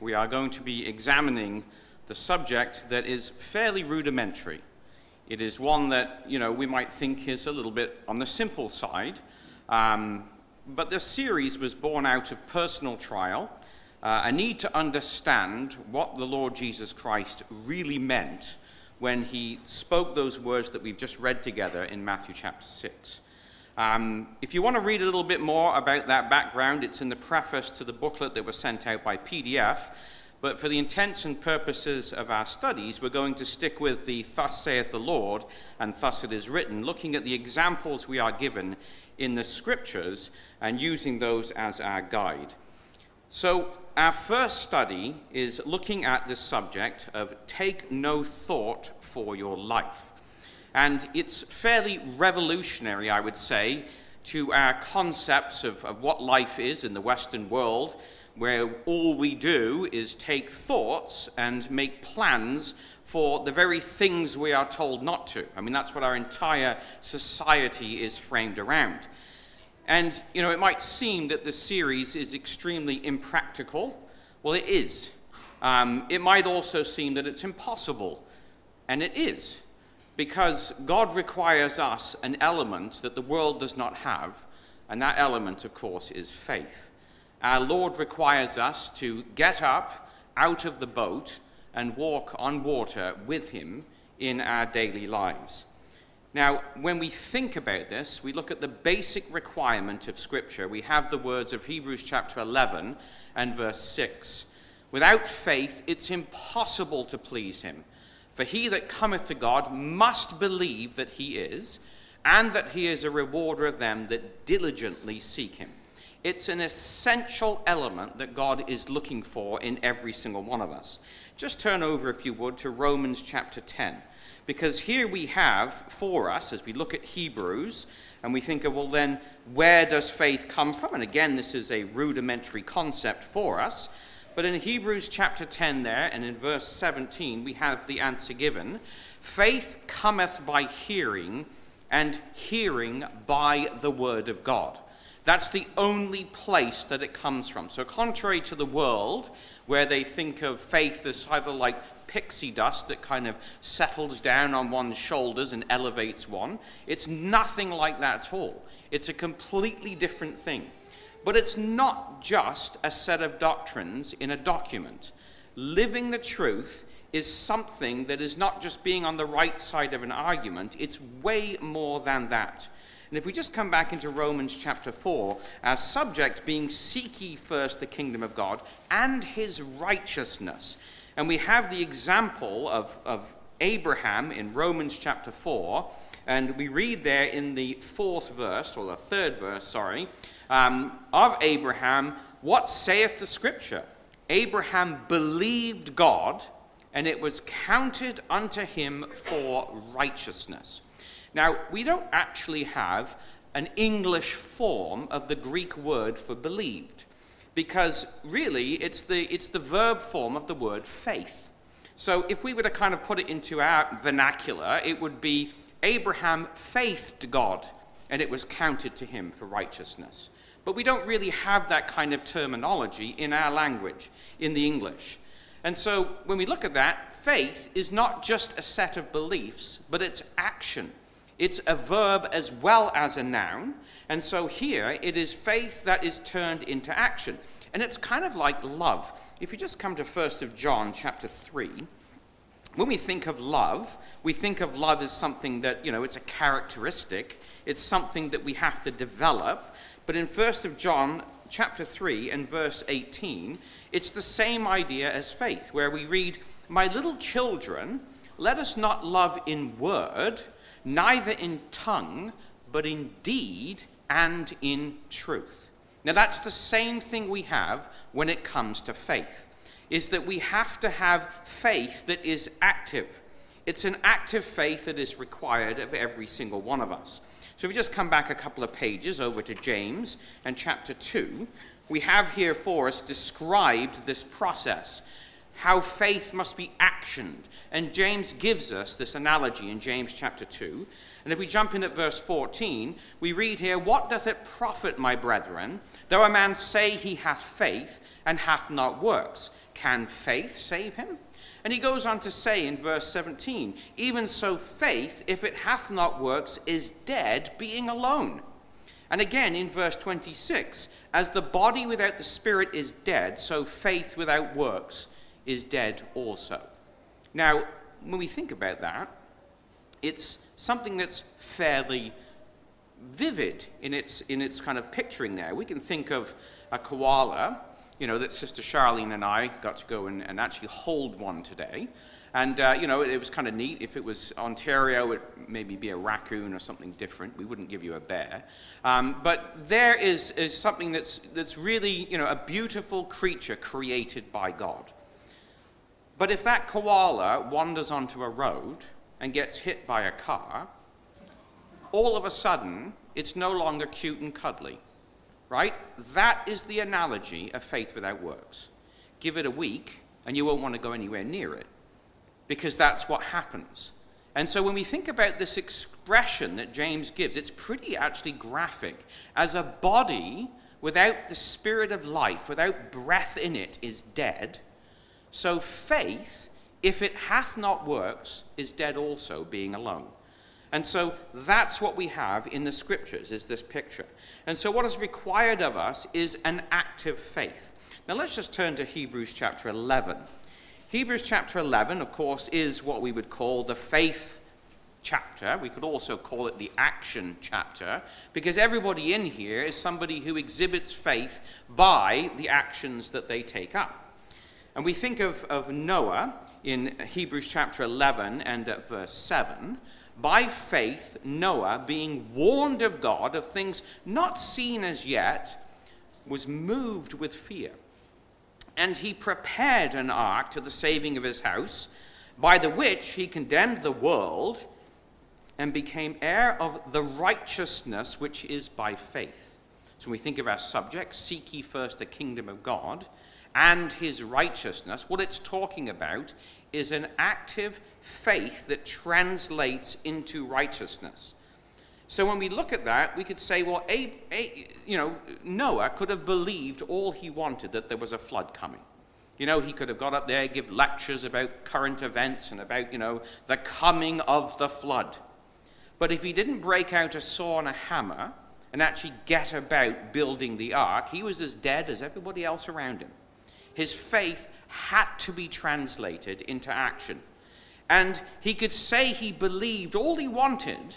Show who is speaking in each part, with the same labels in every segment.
Speaker 1: we are going to be examining the subject that is fairly rudimentary. It is one that, you know, we might think is a little bit on the simple side. Um, but this series was born out of personal trial, uh, a need to understand what the Lord Jesus Christ really meant when he spoke those words that we've just read together in Matthew chapter 6. Um, if you want to read a little bit more about that background, it's in the preface to the booklet that was sent out by PDF. But for the intents and purposes of our studies, we're going to stick with the Thus saith the Lord and Thus it is written, looking at the examples we are given in the scriptures and using those as our guide. So, our first study is looking at the subject of take no thought for your life. And it's fairly revolutionary, I would say, to our concepts of, of what life is in the Western world where all we do is take thoughts and make plans for the very things we are told not to. I mean, that's what our entire society is framed around. And, you know, it might seem that the series is extremely impractical. Well, it is. Um, it might also seem that it's impossible. And it is. Because God requires us an element that the world does not have. And that element, of course, is faith our Lord requires us to get up out of the boat and walk on water with Him in our daily lives. Now, when we think about this, we look at the basic requirement of Scripture. We have the words of Hebrews chapter 11 and verse 6. Without faith, it's impossible to please Him. For he that cometh to God must believe that He is, and that He is a rewarder of them that diligently seek Him. It's an essential element that God is looking for in every single one of us. Just turn over, if you would, to Romans chapter 10. Because here we have for us, as we look at Hebrews, and we think of, well, then, where does faith come from? And again, this is a rudimentary concept for us. But in Hebrews chapter 10, there, and in verse 17, we have the answer given Faith cometh by hearing, and hearing by the word of God. That's the only place that it comes from. So, contrary to the world, where they think of faith as either like pixie dust that kind of settles down on one's shoulders and elevates one, it's nothing like that at all. It's a completely different thing. But it's not just a set of doctrines in a document. Living the truth is something that is not just being on the right side of an argument, it's way more than that. And if we just come back into Romans chapter 4, our subject being seek ye first the kingdom of God and his righteousness. And we have the example of, of Abraham in Romans chapter 4. And we read there in the fourth verse, or the third verse, sorry, um, of Abraham, what saith the scripture? Abraham believed God, and it was counted unto him for righteousness. Now, we don't actually have an English form of the Greek word for believed, because really it's the, it's the verb form of the word faith. So if we were to kind of put it into our vernacular, it would be Abraham faithed God, and it was counted to him for righteousness. But we don't really have that kind of terminology in our language, in the English. And so when we look at that, faith is not just a set of beliefs, but it's action. It's a verb as well as a noun. And so here it is faith that is turned into action. And it's kind of like love. If you just come to 1st of John chapter 3, when we think of love, we think of love as something that, you know, it's a characteristic. It's something that we have to develop. But in 1st of John chapter 3 and verse 18, it's the same idea as faith, where we read, My little children, let us not love in word, neither in tongue, but in deed and in truth. Now, that's the same thing we have when it comes to faith, is that we have to have faith that is active. It's an active faith that is required of every single one of us. So, if we just come back a couple of pages over to James and chapter 2, we have here for us described this process how faith must be actioned. And James gives us this analogy in James chapter 2. And if we jump in at verse 14, we read here, What doth it profit, my brethren, though a man say he hath faith and hath not works? Can faith save him? And he goes on to say in verse 17, Even so, faith, if it hath not works, is dead, being alone. And again in verse 26, As the body without the spirit is dead, so faith without works is dead also. Now, when we think about that, it's something that's fairly vivid in its, in its kind of picturing there. We can think of a koala, you know, that Sister Charlene and I got to go and, and actually hold one today. And, uh, you know, it, it was kind of neat. If it was Ontario, it maybe be a raccoon or something different. We wouldn't give you a bear. Um, but there is, is something that's, that's really, you know, a beautiful creature created by God. But if that koala wanders onto a road and gets hit by a car, all of a sudden, it's no longer cute and cuddly, right? That is the analogy of faith without works. Give it a week, and you won't want to go anywhere near it, because that's what happens. And so when we think about this expression that James gives, it's pretty actually graphic. As a body without the spirit of life, without breath in it, is dead, so faith, if it hath not works, is dead also, being alone. And so that's what we have in the scriptures, is this picture. And so what is required of us is an active faith. Now let's just turn to Hebrews chapter 11. Hebrews chapter 11, of course, is what we would call the faith chapter. We could also call it the action chapter, because everybody in here is somebody who exhibits faith by the actions that they take up. And we think of, of Noah in Hebrews chapter 11 and at verse 7 by faith, Noah, being warned of God of things not seen as yet, was moved with fear. And he prepared an ark to the saving of his house, by the which he condemned the world and became heir of the righteousness which is by faith. So when we think of our subject, seek ye first the kingdom of God and his righteousness, what it's talking about is an active faith that translates into righteousness. So when we look at that, we could say, well, a, a, you know, Noah could have believed all he wanted that there was a flood coming. You know, he could have got up there, give lectures about current events and about, you know, the coming of the flood. But if he didn't break out a saw and a hammer and actually get about building the ark, he was as dead as everybody else around him. His faith had to be translated into action. And he could say he believed all he wanted,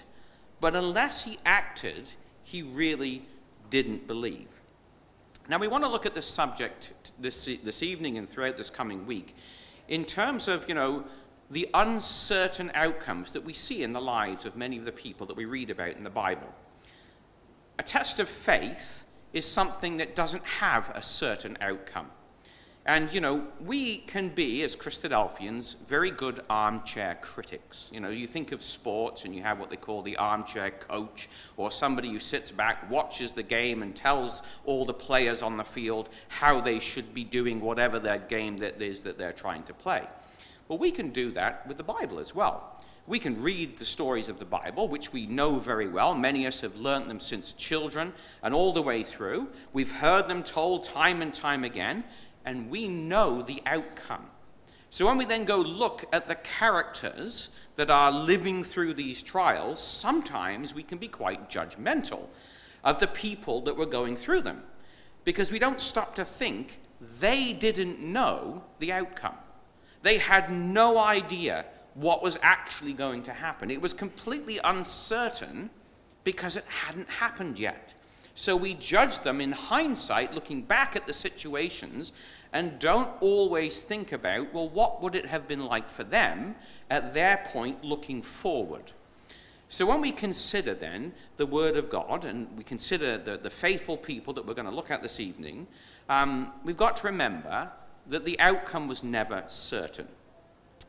Speaker 1: but unless he acted, he really didn't believe. Now, we want to look at this subject this, this evening and throughout this coming week in terms of, you know, the uncertain outcomes that we see in the lives of many of the people that we read about in the Bible. A test of faith is something that doesn't have a certain outcome. And, you know, we can be, as Christadelphians, very good armchair critics. You know, you think of sports and you have what they call the armchair coach, or somebody who sits back, watches the game, and tells all the players on the field how they should be doing whatever their game that is that they're trying to play. Well, we can do that with the Bible as well. We can read the stories of the Bible, which we know very well. Many of us have learnt them since children and all the way through. We've heard them told time and time again and we know the outcome. So when we then go look at the characters that are living through these trials, sometimes we can be quite judgmental of the people that were going through them because we don't stop to think they didn't know the outcome. They had no idea what was actually going to happen. It was completely uncertain because it hadn't happened yet. So we judge them in hindsight, looking back at the situations, and don't always think about, well, what would it have been like for them at their point looking forward? So when we consider then the Word of God and we consider the, the faithful people that we're going to look at this evening, um, we've got to remember that the outcome was never certain.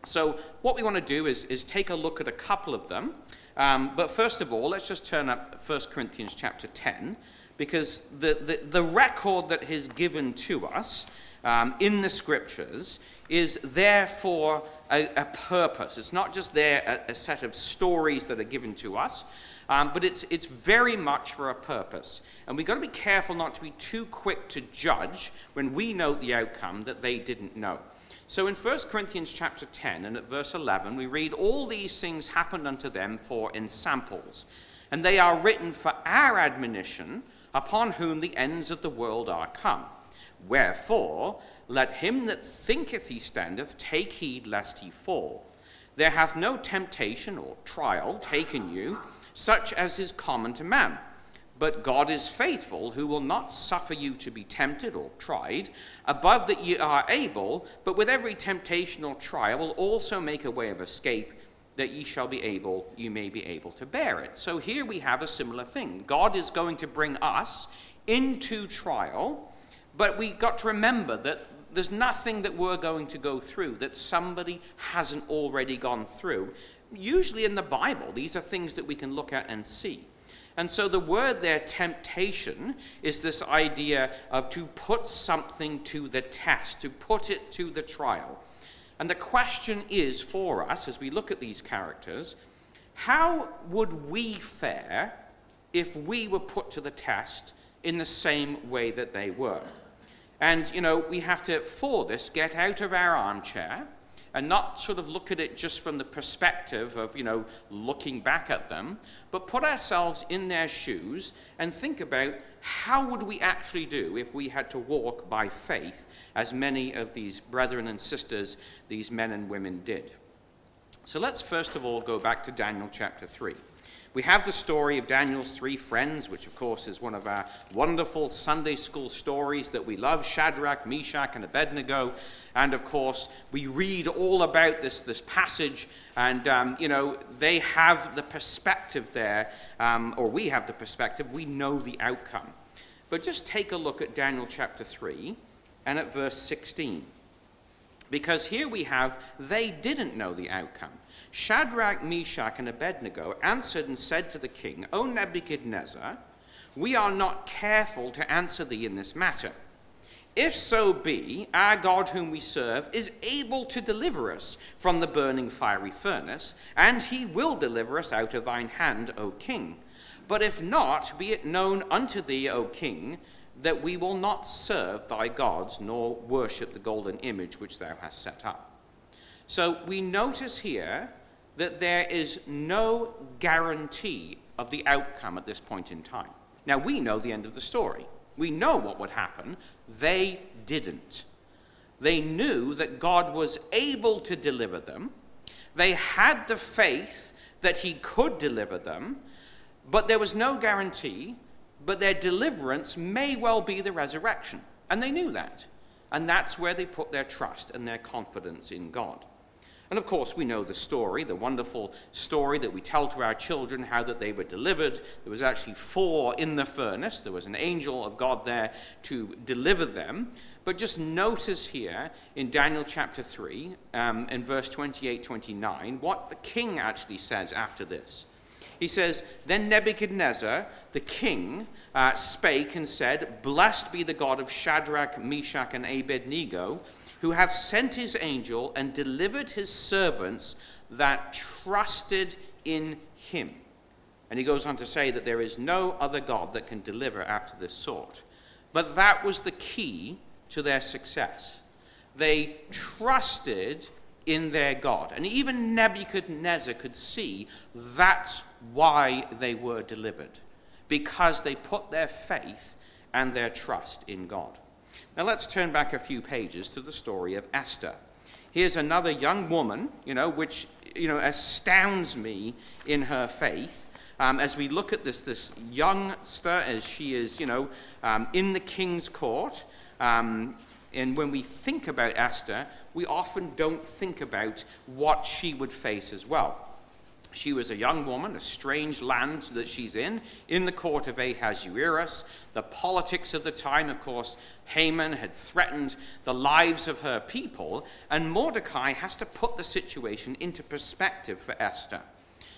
Speaker 1: So what we want to do is, is take a look at a couple of them. Um, but first of all, let's just turn up 1 Corinthians chapter 10 because the, the, the record that is given to us um, in the scriptures is there for a, a purpose. It's not just there a, a, set of stories that are given to us, um, but it's, it's very much for a purpose. And we've got to be careful not to be too quick to judge when we know the outcome that they didn't know. So in 1 Corinthians chapter 10 and at verse 11, we read, All these things happened unto them for ensamples, and they are written for our admonition, upon whom the ends of the world are come. Wherefore, let him that thinketh he standeth take heed lest he fall. There hath no temptation or trial taken you, such as is common to man. But God is faithful, who will not suffer you to be tempted or tried, above that ye are able, but with every temptation or trial will also make a way of escape, that ye shall be able, you may be able to bear it. So here we have a similar thing. God is going to bring us into trial, but we got to remember that there's nothing that we're going to go through that somebody hasn't already gone through. Usually in the Bible, these are things that we can look at and see. And so the word there, temptation, is this idea of to put something to the test, to put it to the trial. And the question is for us, as we look at these characters, how would we fare if we were put to the test in the same way that they were? And, you know, we have to, for this, get out of our armchair and not sort of look at it just from the perspective of, you know, looking back at them, but put ourselves in their shoes and think about how would we actually do if we had to walk by faith as many of these brethren and sisters, these men and women did. So let's first of all go back to Daniel chapter 3. We have the story of Daniel's three friends, which, of course, is one of our wonderful Sunday school stories that we love Shadrach, Meshach, and Abednego. And, of course, we read all about this, this passage, and, um, you know, they have the perspective there, um, or we have the perspective, we know the outcome. But just take a look at Daniel chapter 3 and at verse 16. Because here we have, they didn't know the outcome. Shadrach, Meshach, and Abednego answered and said to the king, O Nebuchadnezzar, we are not careful to answer thee in this matter. If so be, our God whom we serve is able to deliver us from the burning fiery furnace, and he will deliver us out of thine hand, O king. But if not, be it known unto thee, O king, that we will not serve thy gods, nor worship the golden image which thou hast set up. So we notice here that there is no guarantee of the outcome at this point in time. Now, we know the end of the story. We know what would happen. They didn't. They knew that God was able to deliver them. They had the faith that He could deliver them, but there was no guarantee. But their deliverance may well be the resurrection. And they knew that. And that's where they put their trust and their confidence in God. And of course, we know the story, the wonderful story that we tell to our children, how that they were delivered. There was actually four in the furnace. There was an angel of God there to deliver them. But just notice here in Daniel chapter 3, um, in verse 28 29, what the king actually says after this. He says, Then Nebuchadnezzar, the king, uh, spake and said, Blessed be the God of Shadrach, Meshach, and Abednego who hath sent his angel and delivered his servants that trusted in him. And he goes on to say that there is no other God that can deliver after this sort. But that was the key to their success. They trusted in their God. And even Nebuchadnezzar could see that's why they were delivered, because they put their faith and their trust in God. Now let's turn back a few pages to the story of Esther. Here's another young woman, you know, which you know astounds me in her faith. Um, as we look at this, this youngster, as she is, you know, um, in the king's court, um, and when we think about Esther, we often don't think about what she would face as well. She was a young woman, a strange land that she's in, in the court of Ahasuerus. The politics of the time, of course, Haman had threatened the lives of her people, and Mordecai has to put the situation into perspective for Esther.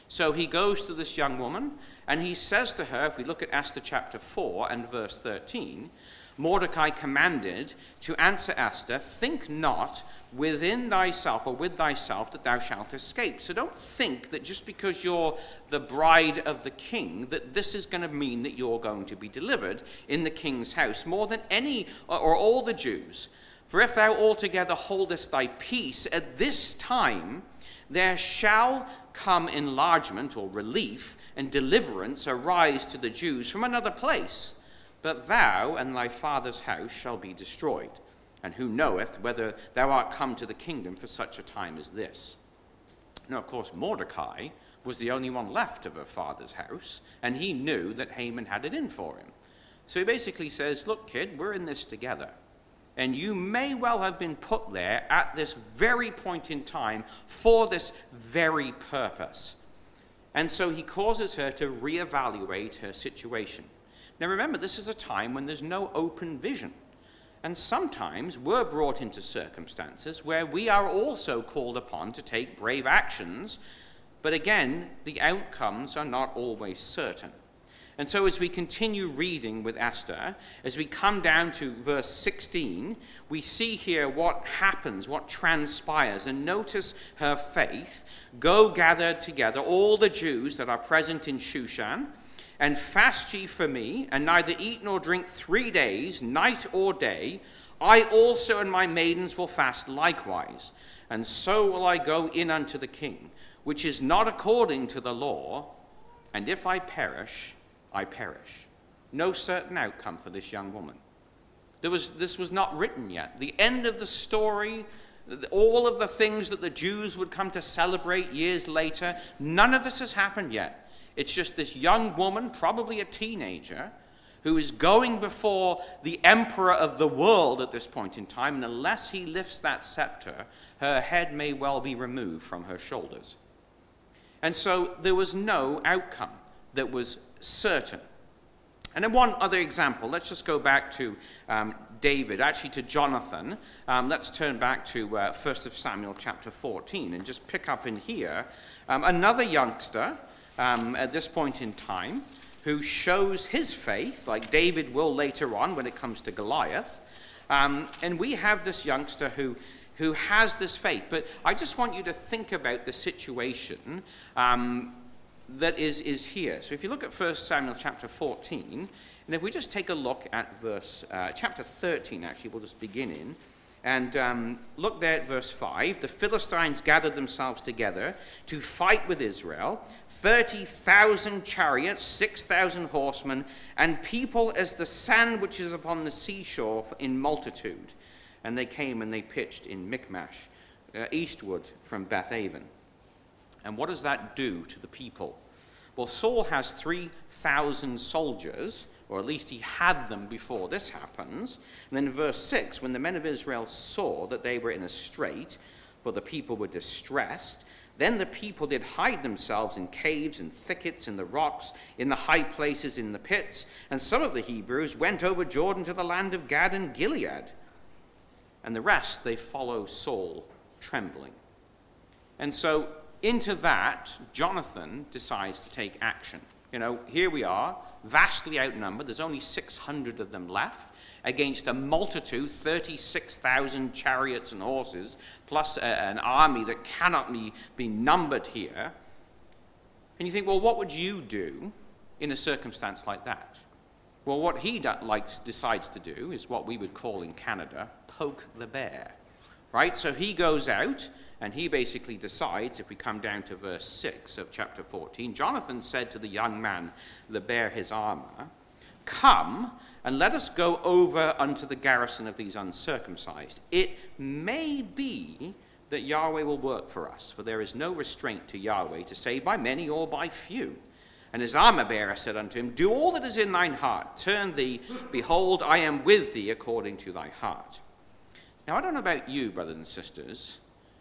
Speaker 1: So he goes to this young woman, and he says to her, if we look at Esther chapter 4 and verse 13, Mordecai commanded to answer Esther, Think not within thyself or with thyself that thou shalt escape. So don't think that just because you're the bride of the king, that this is going to mean that you're going to be delivered in the king's house more than any or all the Jews. For if thou altogether holdest thy peace at this time, there shall come enlargement or relief and deliverance arise to the Jews from another place but thou and thy father's house shall be destroyed. And who knoweth whether thou art come to the kingdom for such a time as this? Now, of course, Mordecai was the only one left of her father's house, and he knew that Haman had it in for him. So he basically says, Look, kid, we're in this together. And you may well have been put there at this very point in time for this very purpose. And so he causes her to reevaluate her situation. Now remember, this is a time when there's no open vision. And sometimes we're brought into circumstances where we are also called upon to take brave actions, but again, the outcomes are not always certain. And so, as we continue reading with Esther, as we come down to verse 16, we see here what happens, what transpires. And notice her faith. Go gather together all the Jews that are present in Shushan and fast ye for me, and neither eat nor drink three days, night or day, I also and my maidens will fast likewise. And so will I go in unto the king, which is not according to the law. And if I perish, I perish. No certain outcome for this young woman. There was, this was not written yet. The end of the story, all of the things that the Jews would come to celebrate years later, none of this has happened yet. It's just this young woman, probably a teenager, who is going before the emperor of the world at this point in time, and unless he lifts that scepter, her head may well be removed from her shoulders. And so there was no outcome that was certain. And then one other example, let's just go back to um, David, actually to Jonathan. Um, let's turn back to uh, 1 Samuel chapter 14 and just pick up in here. Um, another youngster um, at this point in time who shows his faith, like David will later on when it comes to Goliath. Um, and we have this youngster who, who has this faith. But I just want you to think about the situation um, that is, is here. So if you look at 1 Samuel chapter 14, and if we just take a look at verse, uh, chapter 13, actually, we'll just begin in. And um, look there at verse 5. The Philistines gathered themselves together to fight with Israel 30,000 chariots, 6,000 horsemen, and people as the sand which is upon the seashore in multitude. And they came and they pitched in Michmash, uh, eastward from Beth Aven. And what does that do to the people? Well, Saul has 3,000 soldiers or at least he had them before this happens. And then in verse 6, when the men of Israel saw that they were in a strait, for the people were distressed, then the people did hide themselves in caves and thickets, in the rocks, in the high places, in the pits. And some of the Hebrews went over Jordan to the land of Gad and Gilead. And the rest they follow Saul trembling. And so into that, Jonathan decides to take action. You know, here we are vastly outnumbered. There's only 600 of them left against a multitude, 36,000 chariots and horses, plus a, an army that cannot be, be numbered here. And you think, well, what would you do in a circumstance like that? Well, what he likes, decides to do is what we would call in Canada poke the bear. Right? So he goes out and he basically decides, if we come down to verse 6 of chapter 14, Jonathan said to the young man that bare his armor, Come and let us go over unto the garrison of these uncircumcised. It may be that Yahweh will work for us, for there is no restraint to Yahweh to save by many or by few. And his armor bearer said unto him, Do all that is in thine heart. Turn thee, behold, I am with thee according to thy heart. Now, I don't know about you, brothers and sisters,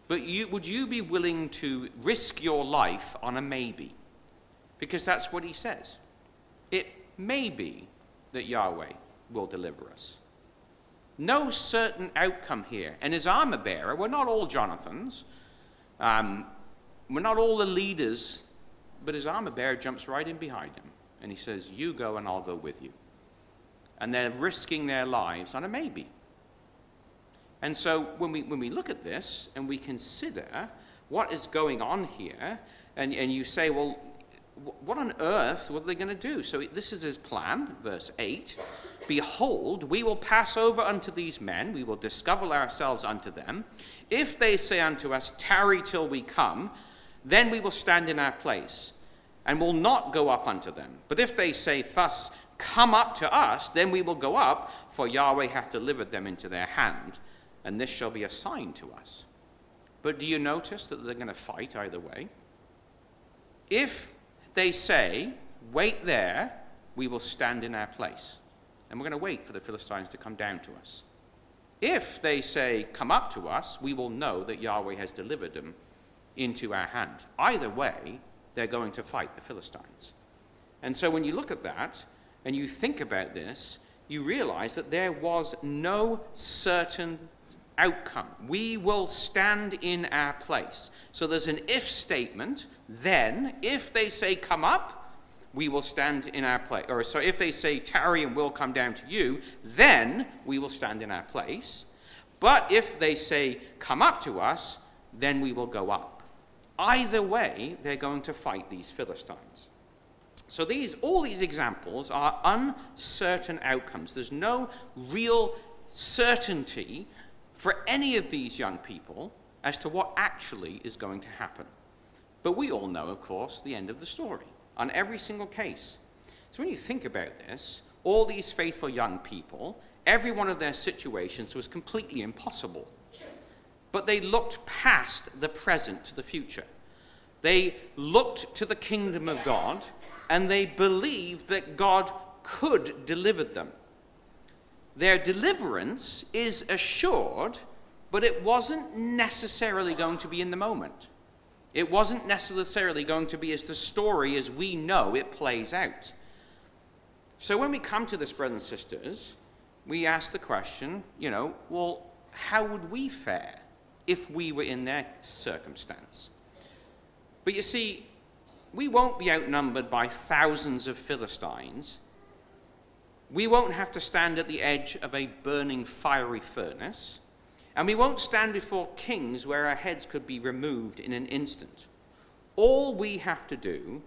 Speaker 1: but you, would you be willing to risk your life on a maybe? Because that's what he says. It may be that Yahweh will deliver us. No certain outcome here. And his armor bearer, we're not all Jonathans, um, we're not all the leaders, but his armor bearer jumps right in behind him. And he says, You go and I'll go with you. and they're risking their lives on a maybe. And so when we, when we look at this and we consider what is going on here, and, and you say, well, what on earth, what are they going to do? So this is his plan, verse 8. Behold, we will pass over unto these men, we will discover ourselves unto them. If they say unto us, Tarry till we come, then we will stand in our place, and will not go up unto them. But if they say, Thus, come up to us, then we will go up, for Yahweh hath delivered them into their hand, and this shall be a sign to us. But do you notice that they're going to fight either way? If they say, Wait there, we will stand in our place. And we're going to wait for the Philistines to come down to us. If they say, Come up to us, we will know that Yahweh has delivered them into our hand. Either way, they're going to fight the Philistines. And so when you look at that and you think about this, you realize that there was no certain outcome. We will stand in our place. So there's an if statement. Then, if they say, Come up, we will stand in our place. Or so if they say, Tarry and we'll come down to you, then we will stand in our place. But if they say, Come up to us, then we will go up. Either way, they're going to fight these Philistines. So these, all these examples are uncertain outcomes. There's no real certainty for any of these young people as to what actually is going to happen. But we all know, of course, the end of the story on every single case. So when you think about this, all these faithful young people, every one of their situations was completely impossible. But they looked past the present to the future. They looked to the kingdom of God and they believed that God could deliver them. Their deliverance is assured, but it wasn't necessarily going to be in the moment. It wasn't necessarily going to be as the story as we know it plays out. So when we come to this, brothers and sisters, we ask the question, you know, well, how would we fare if we were in their circumstance? But you see, we won't be outnumbered by thousands of Philistines we won't have to stand at the edge of a burning fiery furnace, and we won't stand before kings where our heads could be removed in an instant. All we have to do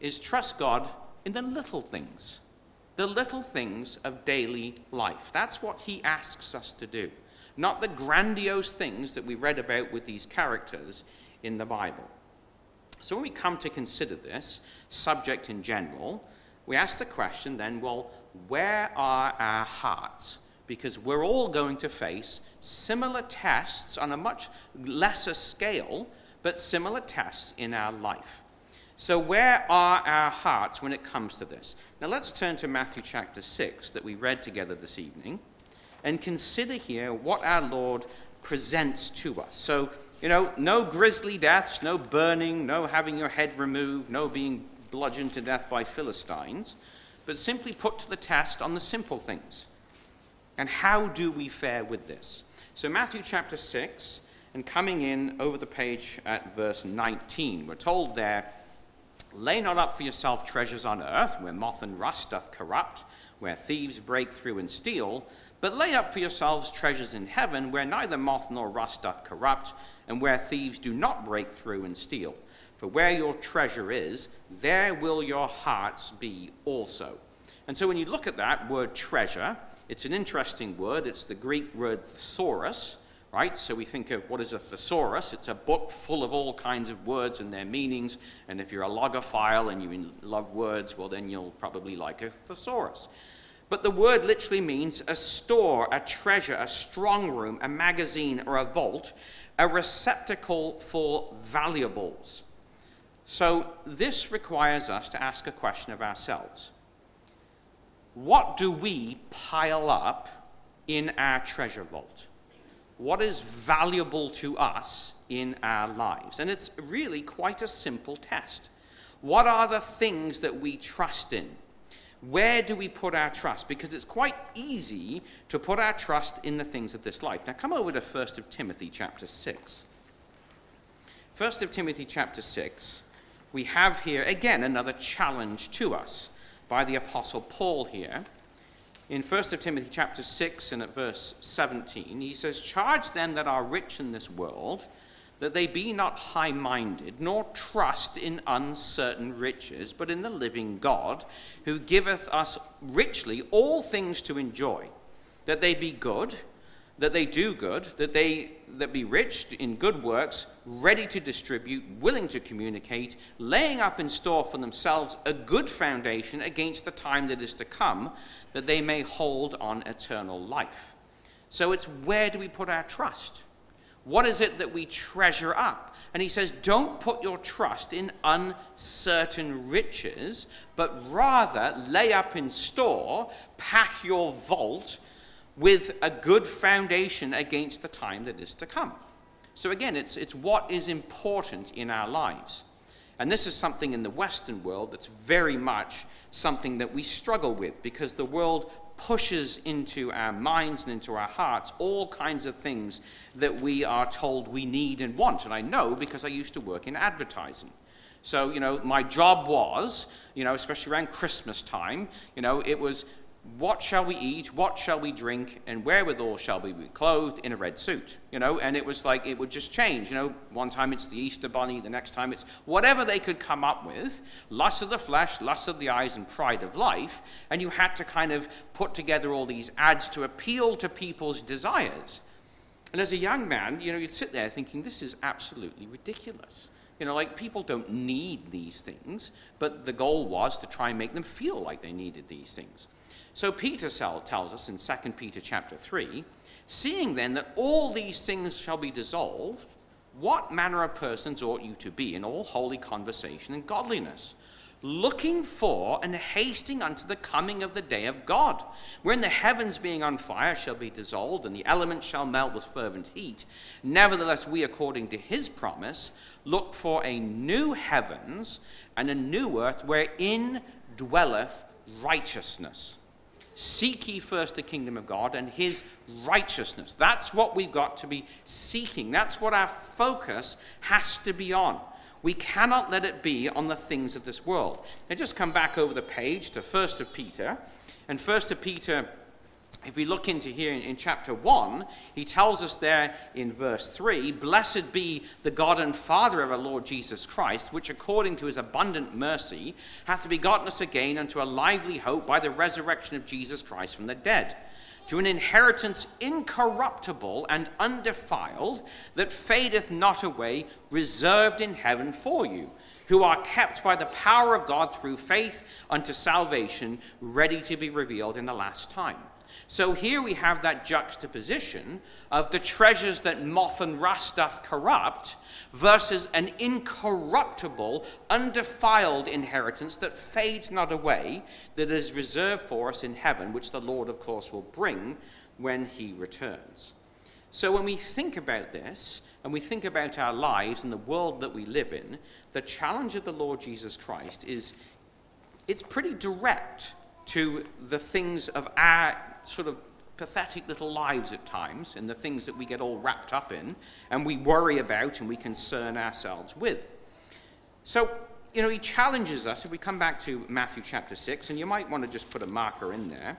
Speaker 1: is trust God in the little things, the little things of daily life. That's what He asks us to do, not the grandiose things that we read about with these characters in the Bible. So when we come to consider this subject in general, we ask the question then, well, where are our hearts? Because we're all going to face similar tests on a much lesser scale, but similar tests in our life. So, where are our hearts when it comes to this? Now, let's turn to Matthew chapter 6 that we read together this evening and consider here what our Lord presents to us. So, you know, no grisly deaths, no burning, no having your head removed, no being bludgeoned to death by Philistines but simply put to the test on the simple things. And how do we fare with this? So, Matthew chapter 6, and coming in over the page at verse 19, we're told there, Lay not up for yourself treasures on earth, where moth and rust doth corrupt, where thieves break through and steal, but lay up for yourselves treasures in heaven, where neither moth nor rust doth corrupt, and where thieves do not break through and steal. For where your treasure is, there will your hearts be also. And so when you look at that word treasure, it's an interesting word. It's the Greek word thesaurus, right? So we think of what is a thesaurus? It's a book full of all kinds of words and their meanings. And if you're a logophile and you love words, well, then you'll probably like a thesaurus. But the word literally means a store, a treasure, a strong room, a magazine, or a vault, a receptacle for valuables. So this requires us to ask a question of ourselves. What do we pile up in our treasure vault? What is valuable to us in our lives? And it's really quite a simple test. What are the things that we trust in? Where do we put our trust? Because it's quite easy to put our trust in the things of this life. Now come over to 1 of Timothy chapter 6. 1 of Timothy chapter 6 we have here again another challenge to us by the Apostle Paul here. in 1 Timothy chapter 6 and at verse 17, he says, Charge them that are rich in this world, that they be not high minded, nor trust in uncertain riches, but in the living God, who giveth us richly all things to enjoy, that they be good that they do good, that they that be rich in good works, ready to distribute, willing to communicate, laying up in store for themselves a good foundation against the time that is to come, that they may hold on eternal life. So it's where do we put our trust? What is it that we treasure up? And he says, Don't put your trust in uncertain riches, but rather lay up in store, pack your vault with a good foundation against the time that is to come. So again, it's, it's what is important in our lives. And this is something in the Western world that's very much something that we struggle with because the world pushes into our minds and into our hearts all kinds of things that we are told we need and want. And I know because I used to work in advertising. So, you know, my job was, you know, especially around Christmas time, you know, it was what shall we eat, what shall we drink, and wherewithal shall we be clothed in a red suit? You know, and it was like it would just change. You know, one time it's the Easter bunny, the next time it's whatever they could come up with lust of the flesh, lust of the eyes, and pride of life. And you had to kind of put together all these ads to appeal to people's desires. And as a young man, you know, you'd sit there thinking, this is absolutely ridiculous. You know, like people don't need these things, but the goal was to try and make them feel like they needed these things. So Peter tells us in 2 Peter chapter 3, seeing then that all these things shall be dissolved, what manner of persons ought you to be in all holy conversation and godliness? Looking for and hasting unto the coming of the day of God, wherein the heavens being on fire shall be dissolved, and the elements shall melt with fervent heat. Nevertheless, we, according to his promise, look for a new heavens and a new earth wherein dwelleth righteousness. Seek ye first the kingdom of God and his righteousness. That's what we've got to be seeking. That's what our focus has to be on. We cannot let it be on the things of this world. Now just come back over the page to 1st of Peter. And 1st of Peter if we look into here in, in, chapter 1, he tells us there in verse 3 Blessed be the God and Father of our Lord Jesus Christ, which according to his abundant mercy hath begotten us again unto a lively hope by the resurrection of Jesus Christ from the dead, to an inheritance incorruptible and undefiled, that fadeth not away, reserved in heaven for you. Who are kept by the power of God through faith unto salvation, ready to be revealed in the last time. So here we have that juxtaposition of the treasures that moth and rust doth corrupt versus an incorruptible, undefiled inheritance that fades not away, that is reserved for us in heaven, which the Lord, of course, will bring when he returns. So when we think about this, and we think about our lives and the world that we live in, the challenge of the Lord Jesus Christ is it's pretty direct to the things of our sort of pathetic little lives at times and the things that we get all wrapped up in and we worry about and we concern ourselves with. So, you know, he challenges us. If we come back to Matthew chapter 6, and you might want to just put a marker in there.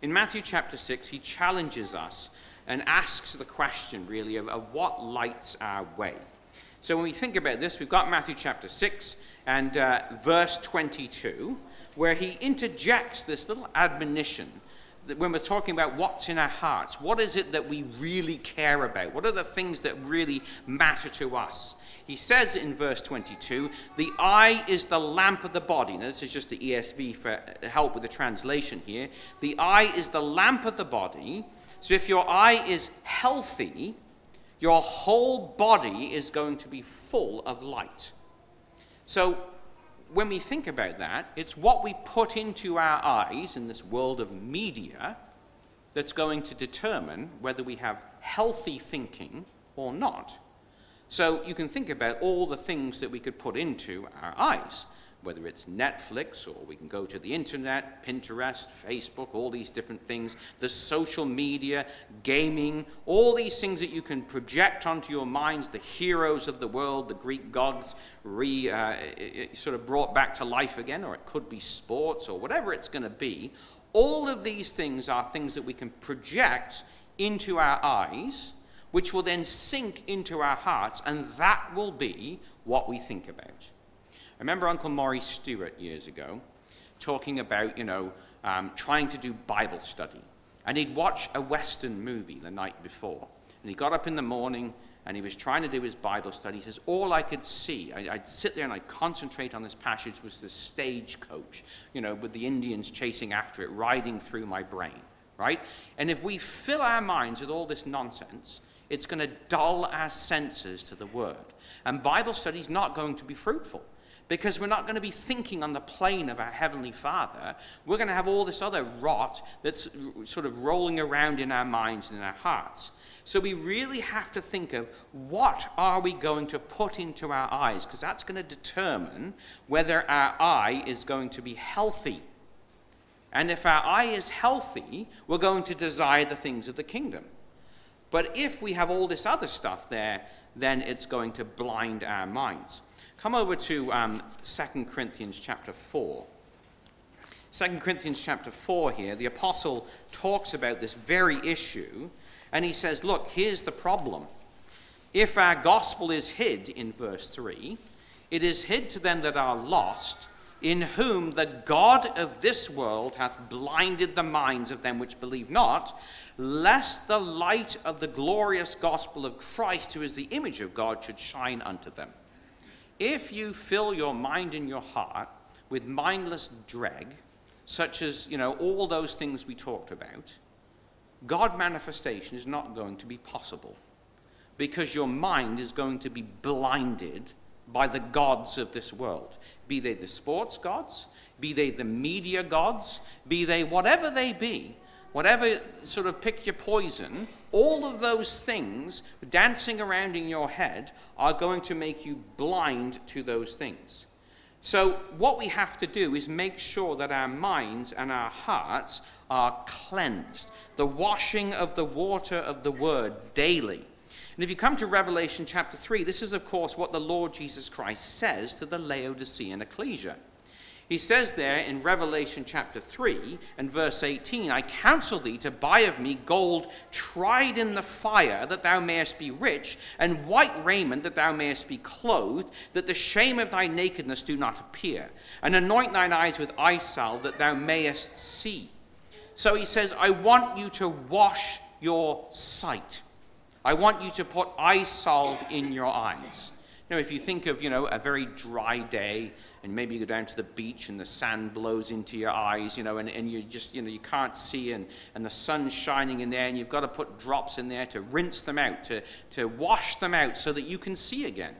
Speaker 1: In Matthew chapter 6, he challenges us and asks the question, really, of, of what lights our way. So when we think about this, we've got Matthew chapter 6 and uh, verse 22, where he interjects this little admonition when we're talking about what's in our hearts, what is it that we really care about? What are the things that really matter to us? He says in verse 22, the eye is the lamp of the body. Now, this is just the ESV for help with the translation here. The eye is the lamp of the body. So if your eye is healthy, your whole body is going to be full of light. So when we think about that, it's what we put into our eyes in this world of media that's going to determine whether we have healthy thinking or not. So you can think about all the things that we could put into our eyes whether it's Netflix or we can go to the internet, Pinterest, Facebook, all these different things, the social media, gaming, all these things that you can project onto your minds, the heroes of the world, the Greek gods re, uh, sort of brought back to life again, or it could be sports or whatever it's going to be. all of these things are things that we can project into our eyes, which will then sink into our hearts, and that will be what we think about. I remember Uncle Maurice Stewart years ago talking about, you know, um, trying to do Bible study. And he'd watch a Western movie the night before. And he got up in the morning and he was trying to do his Bible study. He says, All I could see, I, would sit there and I'd concentrate on this passage, was the stagecoach, you know, with the Indians chasing after it, riding through my brain, right? And if we fill our minds with all this nonsense, it's going to dull our senses to the Word. And Bible study is not going to be fruitful because we're not going to be thinking on the plane of our Heavenly Father. We're going to have all this other rot that's sort of rolling around in our minds and in our hearts. So we really have to think of what are we going to put into our eyes, because that's going to determine whether our eye is going to be healthy. And if our eye is healthy, we're going to desire the things of the kingdom. But if we have all this other stuff there, then it's going to blind our minds. Come over to um, 2 Corinthians chapter 4. 2 Corinthians chapter 4 here, the apostle talks about this very issue and he says, Look, here's the problem. If our gospel is hid, in verse 3, it is hid to them that are lost, in whom the God of this world hath blinded the minds of them which believe not, lest the light of the glorious gospel of Christ, who is the image of God, should shine unto them. If you fill your mind and your heart with mindless dreg, such as, you know, all those things we talked about, God manifestation is not going to be possible because your mind is going to be blinded by the gods of this world. Be they the sports gods, be they the media gods, be they whatever they be, whatever sort of pick your poison, all of those things dancing around in your head are going to make you blind to those things. So, what we have to do is make sure that our minds and our hearts are cleansed. The washing of the water of the word daily. And if you come to Revelation chapter 3, this is, of course, what the Lord Jesus Christ says to the Laodicean ecclesia. He says there in Revelation chapter 3 and verse 18, I counsel thee to buy of me gold tried in the fire, that thou mayest be rich, and white raiment, that thou mayest be clothed, that the shame of thy nakedness do not appear, and anoint thine eyes with eye salve, that thou mayest see. So he says, I want you to wash your sight. I want you to put eye salve in your eyes. Now, if you think of, you know, a very dry day, and maybe you go down to the beach and the sand blows into your eyes, you know, and, and you just, you know, you can't see and, and the sun's shining in there and you've got to put drops in there to rinse them out, to, to wash them out so that you can see again.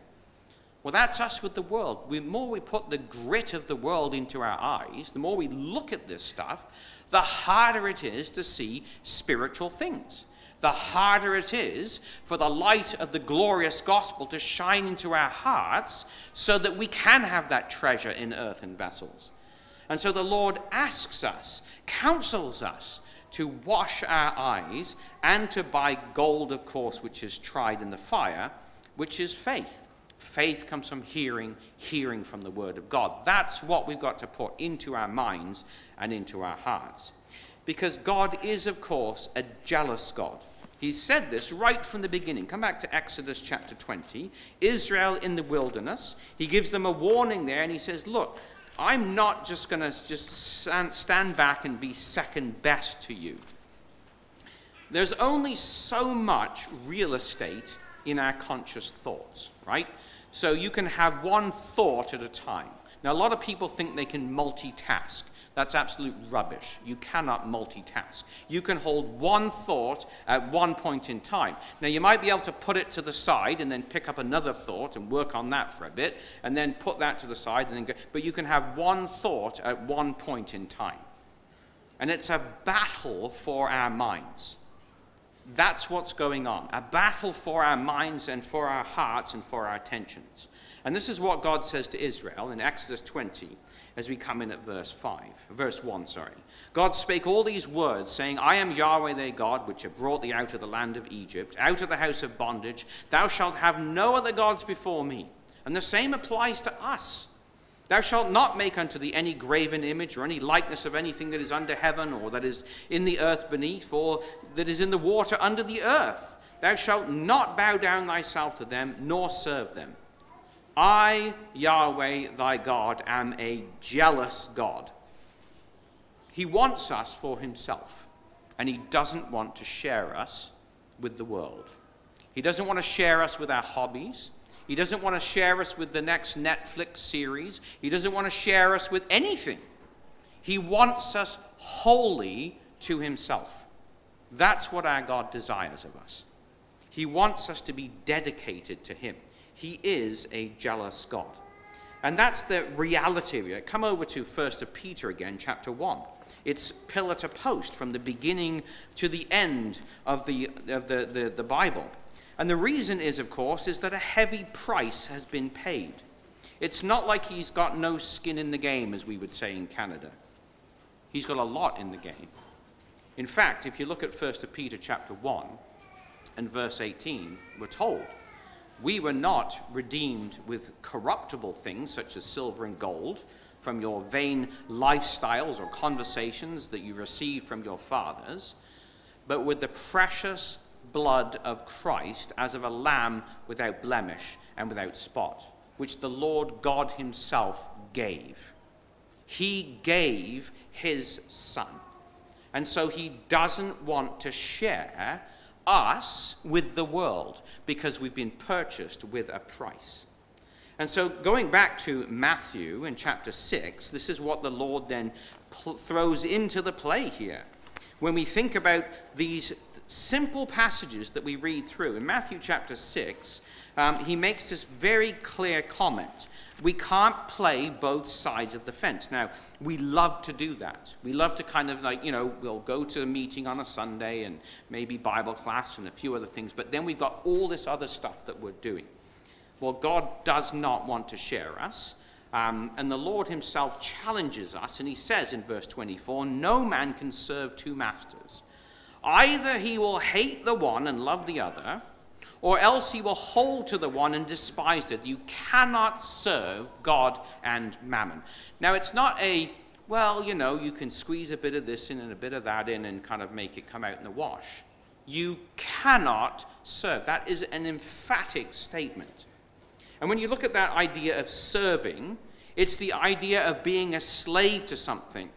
Speaker 1: Well, that's us with the world. The more we put the grit of the world into our eyes, the more we look at this stuff, the harder it is to see spiritual things. The harder it is for the light of the glorious gospel to shine into our hearts so that we can have that treasure in earthen vessels. And so the Lord asks us, counsels us to wash our eyes and to buy gold, of course, which is tried in the fire, which is faith. Faith comes from hearing, hearing from the Word of God. That's what we've got to put into our minds and into our hearts. Because God is, of course, a jealous God. He said this right from the beginning. Come back to Exodus chapter 20. Israel in the wilderness. He gives them a warning there and he says, Look, I'm not just going to just stand back and be second best to you. There's only so much real estate in our conscious thoughts, right? So you can have one thought at a time. Now, a lot of people think they can multitask. That's absolute rubbish. You cannot multitask. You can hold one thought at one point in time. Now, you might be able to put it to the side and then pick up another thought and work on that for a bit, and then put that to the side, and then go. But you can have one thought at one point in time. And it's a battle for our minds. That's what's going on a battle for our minds and for our hearts and for our attentions. And this is what God says to Israel in Exodus 20 as we come in at verse 5, verse 1, sorry. God spake all these words, saying, I am Yahweh thy God, which have brought thee out of the land of Egypt, out of the house of bondage. Thou shalt have no other gods before me. And the same applies to us. Thou shalt not make unto thee any graven image or any likeness of anything that is under heaven or that is in the earth beneath or that is in the water under the earth. Thou shalt not bow down thyself to them nor serve them. I, Yahweh thy God, am a jealous God. He wants us for himself, and he doesn't want to share us with the world. He doesn't want to share us with our hobbies. He doesn't want to share us with the next Netflix series. He doesn't want to share us with anything. He wants us wholly to Himself. That's what our God desires of us. He wants us to be dedicated to Him. He is a jealous God. And that's the reality. Come over to 1 Peter again, chapter 1. It's pillar to post from the beginning to the end of the, of the, the, the Bible. And the reason is, of course, is that a heavy price has been paid. It's not like he's got no skin in the game, as we would say in Canada. He's got a lot in the game. In fact, if you look at 1 Peter chapter 1 and verse 18, we're told, We were not redeemed with corruptible things such as silver and gold from your vain lifestyles or conversations that you received from your fathers, but with the precious blood of Christ as of a lamb without blemish and without spot, which the Lord God Himself gave. He gave His Son. And so He doesn't want to share us with the world because we've been purchased with a price. And so, going back to Matthew in chapter 6, this is what the Lord then pl- throws into the play here. When we think about these simple passages that we read through. In Matthew chapter 6, um, he makes this very clear comment. We can't play both sides of the fence. Now, we love to do that. We love to kind of like, you know, we'll go to a meeting on a Sunday and maybe Bible class and a few other things, but then we've got all this other stuff that we're doing. Well, God does not want to share us. Um, and the Lord Himself challenges us, and He says in verse 24 No man can serve two masters. Either he will hate the one and love the other, or else he will hold to the one and despise it. You cannot serve God and mammon. Now, it's not a, well, you know, you can squeeze a bit of this in and a bit of that in and kind of make it come out in the wash. You cannot serve. That is an emphatic statement. And when you look at that idea of serving, it's the idea of being a slave to something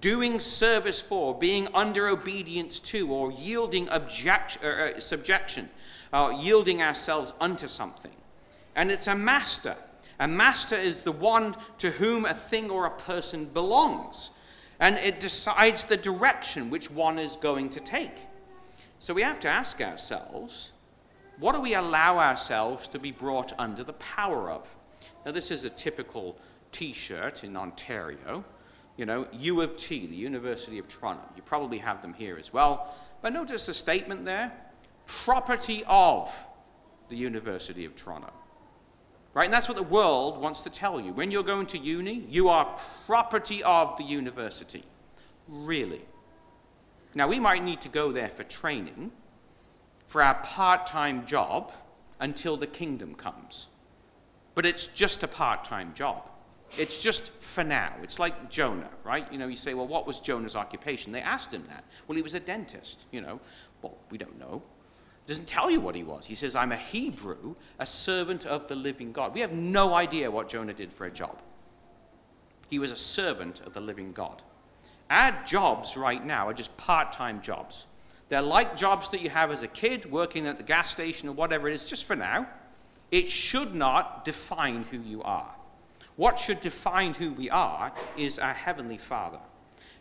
Speaker 1: doing service for, being under obedience to, or yielding object, uh, uh, subjection, uh, yielding ourselves unto something. And it's a master. A master is the one to whom a thing or a person belongs. And it decides the direction which one is going to take. So we have to ask ourselves what do we allow ourselves to be brought under the power of? Now, this is a typical t shirt in Ontario you know, U of T, the University of Toronto. You probably have them here as well. But notice the statement there property of the University of Toronto. Right? And that's what the world wants to tell you. When you're going to uni, you are property of the university. Really. Now, we might need to go there for training, for our part time job, until the kingdom comes. But it's just a part time job. It's just for now. It's like Jonah, right? You know, you say, well, what was Jonah's occupation? They asked him that. Well, he was a dentist, you know. Well, we don't know. Doesn't tell you what he was. He says, I'm a Hebrew, a servant of the living God. We have no idea what Jonah did for a job. He was a servant of the living God. Our jobs right now are just part time jobs. They're like jobs that you have as a kid, working at the gas station or whatever it is, just for now. It should not define who you are. What should define who we are is our Heavenly Father.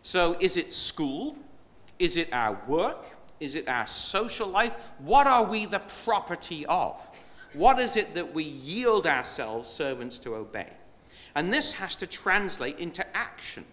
Speaker 1: So, is it school? Is it our work? Is it our social life? What are we the property of? What is it that we yield ourselves servants to obey? And this has to translate into action.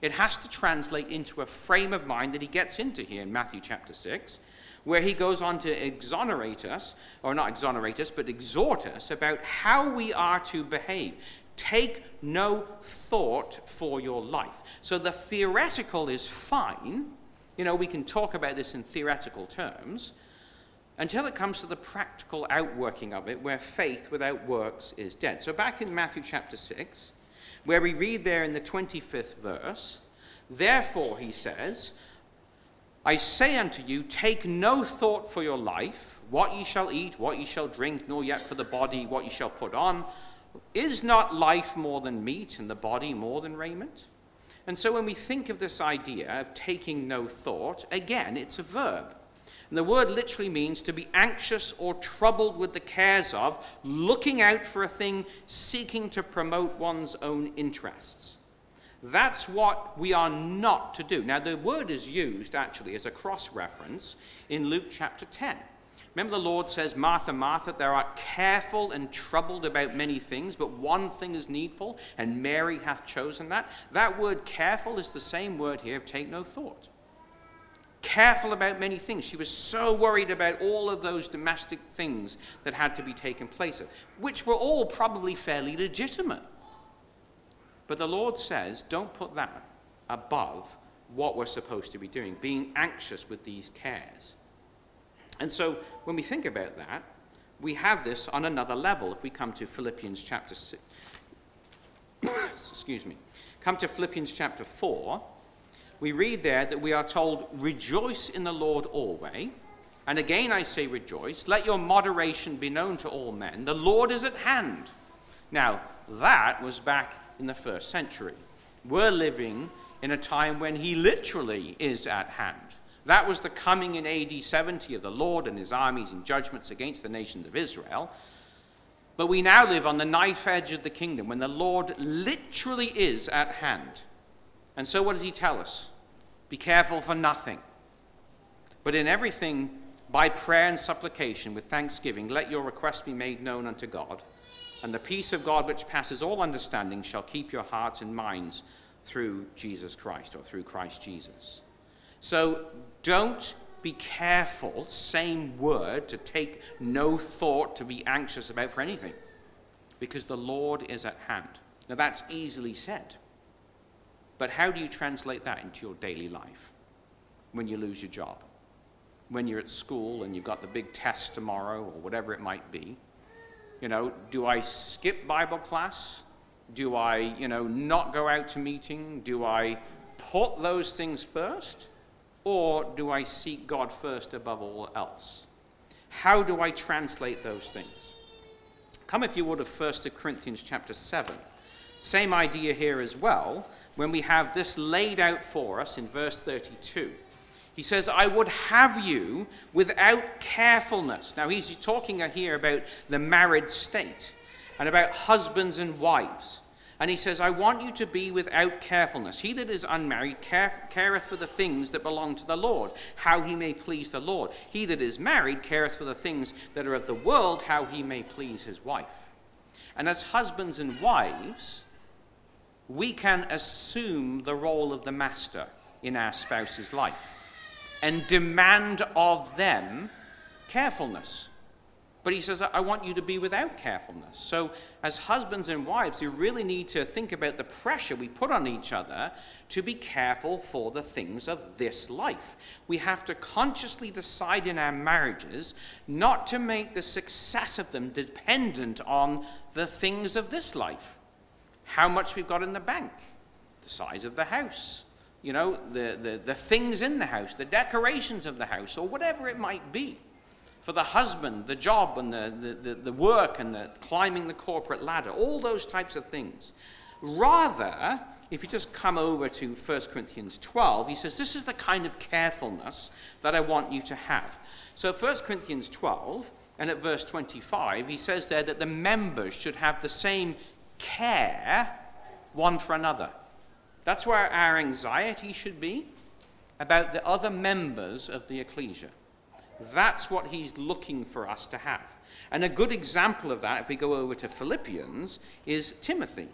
Speaker 1: It has to translate into a frame of mind that he gets into here in Matthew chapter 6, where he goes on to exonerate us, or not exonerate us, but exhort us about how we are to behave. Take no thought for your life. So the theoretical is fine. You know, we can talk about this in theoretical terms until it comes to the practical outworking of it, where faith without works is dead. So back in Matthew chapter 6, where we read there in the 25th verse, Therefore, he says, I say unto you, take no thought for your life, what ye shall eat, what ye shall drink, nor yet for the body, what ye shall put on. Is not life more than meat, and the body more than raiment? And so when we think of this idea of taking no thought, again, it's a verb. And the word literally means to be anxious or troubled with the cares of, looking out for a thing, seeking to promote one's own interests. That's what we are not to do. Now, the word is used actually as a cross reference in Luke chapter 10. Remember, the Lord says, Martha, Martha, thou art careful and troubled about many things, but one thing is needful, and Mary hath chosen that. That word careful is the same word here of take no thought. Careful about many things. She was so worried about all of those domestic things that had to be taken place, of, which were all probably fairly legitimate. But the Lord says, don't put that above what we're supposed to be doing, being anxious with these cares. And so when we think about that, we have this on another level. If we come to Philippians chapter 6, excuse me, come to Philippians chapter 4, we read there that we are told, Rejoice in the Lord always. And again I say, Rejoice. Let your moderation be known to all men. The Lord is at hand. Now, that was back in the first century. We're living in a time when he literally is at hand. That was the coming in AD 70 of the Lord and his armies in judgments against the nations of Israel. But we now live on the knife edge of the kingdom when the Lord literally is at hand. And so, what does he tell us? Be careful for nothing. But in everything, by prayer and supplication, with thanksgiving, let your requests be made known unto God. And the peace of God, which passes all understanding, shall keep your hearts and minds through Jesus Christ, or through Christ Jesus. So don't be careful, same word, to take no thought to be anxious about for anything, because the Lord is at hand. Now that's easily said. But how do you translate that into your daily life when you lose your job? When you're at school and you've got the big test tomorrow or whatever it might be? You know, do I skip Bible class? Do I, you know, not go out to meeting? Do I put those things first? Or do I seek God first above all else? How do I translate those things? Come, if you would, of 1 Corinthians chapter 7. Same idea here as well, when we have this laid out for us in verse 32. He says, I would have you without carefulness. Now, he's talking here about the married state and about husbands and wives. And he says, I want you to be without carefulness. He that is unmarried care, careth for the things that belong to the Lord, how he may please the Lord. He that is married careth for the things that are of the world, how he may please his wife. And as husbands and wives, we can assume the role of the master in our spouse's life and demand of them carefulness. But he says, I want you to be without carefulness. So, as husbands and wives, we really need to think about the pressure we put on each other to be careful for the things of this life. We have to consciously decide in our marriages not to make the success of them dependent on the things of this life. How much we've got in the bank, the size of the house, you know, the, the, the things in the house, the decorations of the house, or whatever it might be for the husband, the job, and the, the, the, work, and the climbing the corporate ladder, all those types of things. Rather, if you just come over to 1 Corinthians 12, he says, This is the kind of carefulness that I want you to have. So, 1 Corinthians 12, and at verse 25, he says there that the members should have the same care one for another. That's where our anxiety should be about the other members of the ecclesia. That's what he's looking for us to have. And a good example of that, if we go over to Philippians, is Timothy,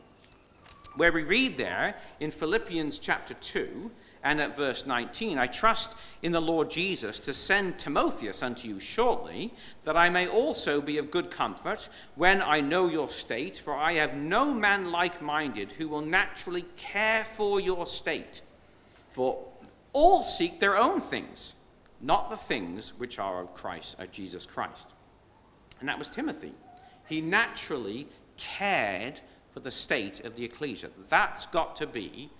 Speaker 1: where we read there in Philippians chapter 2 and at verse 19 I trust in the Lord Jesus to send Timotheus unto you shortly, that I may also be of good comfort when I know your state, for I have no man like minded who will naturally care for your state. For all seek their own things not the things which are of Christ, of Jesus Christ. And that was Timothy. He naturally cared for the state of the ecclesia. That's got to be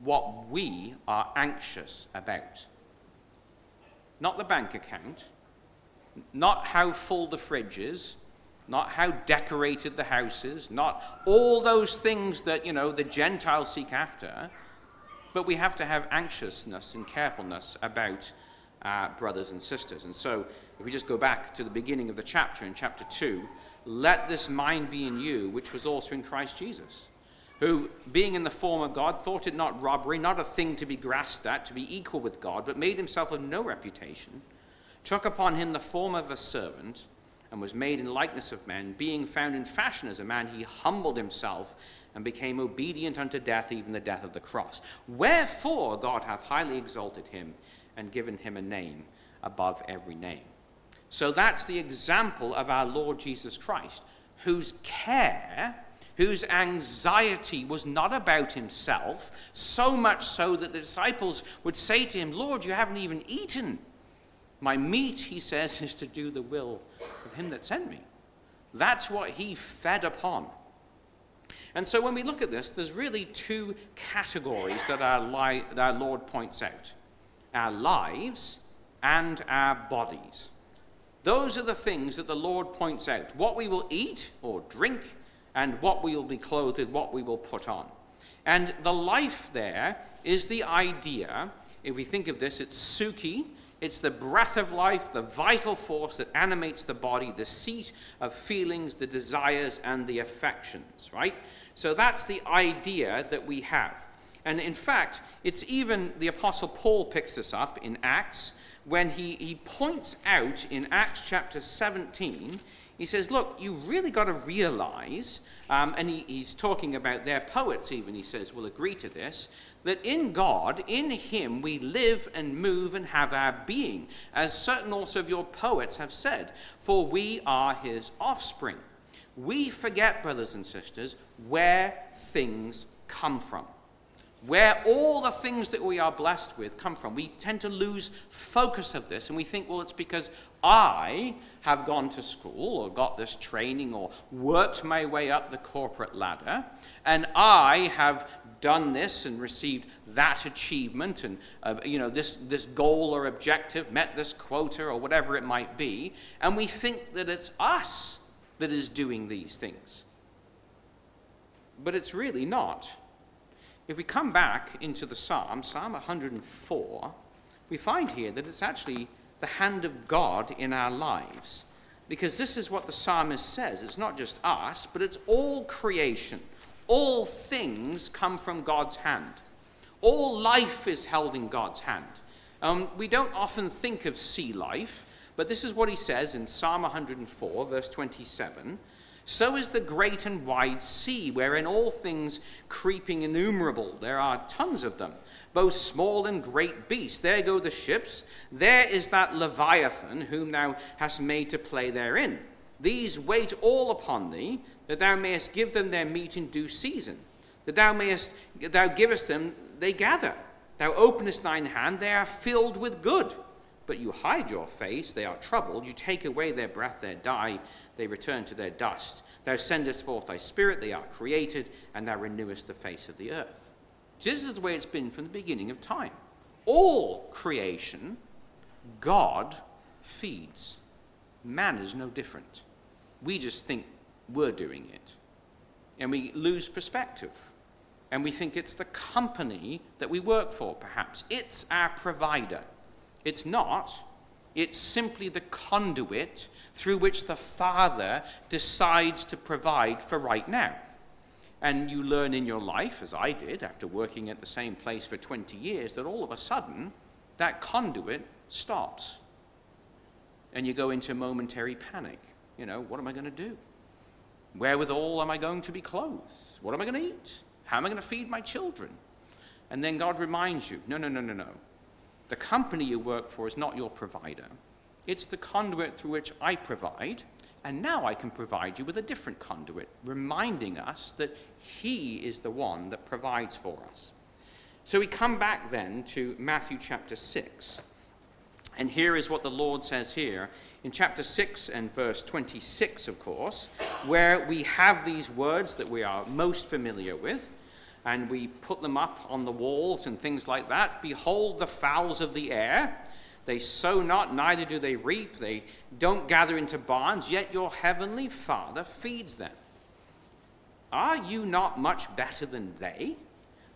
Speaker 1: what we are anxious about. Not the bank account, not how full the fridge is, not how decorated the house is, not all those things that, you know, the Gentiles seek after, but we have to have anxiousness and carefulness about our brothers and sisters. And so, if we just go back to the beginning of the chapter, in chapter 2, let this mind be in you, which was also in Christ Jesus, who, being in the form of God, thought it not robbery, not a thing to be grasped at, to be equal with God, but made himself of no reputation, took upon him the form of a servant, and was made in likeness of men. Being found in fashion as a man, he humbled himself and became obedient unto death, even the death of the cross. Wherefore God hath highly exalted him and given him a name above every name so that's the example of our Lord Jesus Christ, whose care, whose anxiety was not about himself, so much so that the disciples would say to him, Lord, you haven't even eaten. My meat, he says, is to do the will of him that sent me. That's what he fed upon. And so when we look at this, there's really two categories that our, li- that our Lord points out our lives and our bodies. Those are the things that the Lord points out what we will eat or drink, and what we will be clothed with, what we will put on. And the life there is the idea, if we think of this, it's psuche, it's the breath of life, the vital force that animates the body, the seat of feelings, the desires, and the affections, right? So that's the idea that we have. And in fact, it's even the Apostle Paul picks this up in Acts when he, he points out in Acts chapter 17, he says, Look, you really got to realize, um, and he, he's talking about their poets, even, he says, will agree to this, that in God, in Him, we live and move and have our being, as certain also of your poets have said, for we are His offspring. We forget, brothers and sisters, where things come from where all the things that we are blessed with come from. We tend to lose focus of this and we think, well, it's because I have gone to school or got this training or worked my way up the corporate ladder and I have done this and received that achievement and uh, you know this, this goal or objective met this quota or whatever it might be. And we think that it's us that is doing these things. But it's really not if we come back into the Psalm, Psalm 104, we find here that it's actually the hand of God in our lives. Because this is what the psalmist says. It's not just us, but it's all creation. All things come from God's hand. All life is held in God's hand. Um, we don't often think of sea life, but this is what he says in Psalm 104, verse 27. So is the great and wide sea, wherein all things creeping innumerable, there are tons of them, both small and great beasts. There go the ships. There is that Leviathan, whom thou hast made to play therein. These wait all upon thee, that thou mayest give them their meat in due season. That thou mayest, thou givest them, they gather. Thou openest thine hand, they are filled with good. But you hide your face, they are troubled. You take away their breath, they die they return to their dust. Thou sendest forth thy spirit, they are created, and thou renewest the face of the earth. This is the way it's been from the beginning of time. All creation, God feeds. Man is no different. We just think we're doing it. And we lose perspective. And we think it's the company that we work for, perhaps. It's our provider. It's not. It's simply the conduit through which the Father decides to provide for right now. And you learn in your life, as I did after working at the same place for 20 years, that all of a sudden that conduit stops. And you go into momentary panic. You know, what am I going to do? Wherewithal am I going to be clothed? What am I going to eat? How am I going to feed my children? And then God reminds you no, no, no, no, no. The company you work for is not your provider. It's the conduit through which I provide, and now I can provide you with a different conduit, reminding us that He is the one that provides for us. So we come back then to Matthew chapter 6. And here is what the Lord says here. In chapter 6 and verse 26, of course, where we have these words that we are most familiar with, and we put them up on the walls and things like that. Behold the fowls of the air. They sow not, neither do they reap. They don't gather into barns, yet your heavenly Father feeds them. Are you not much better than they?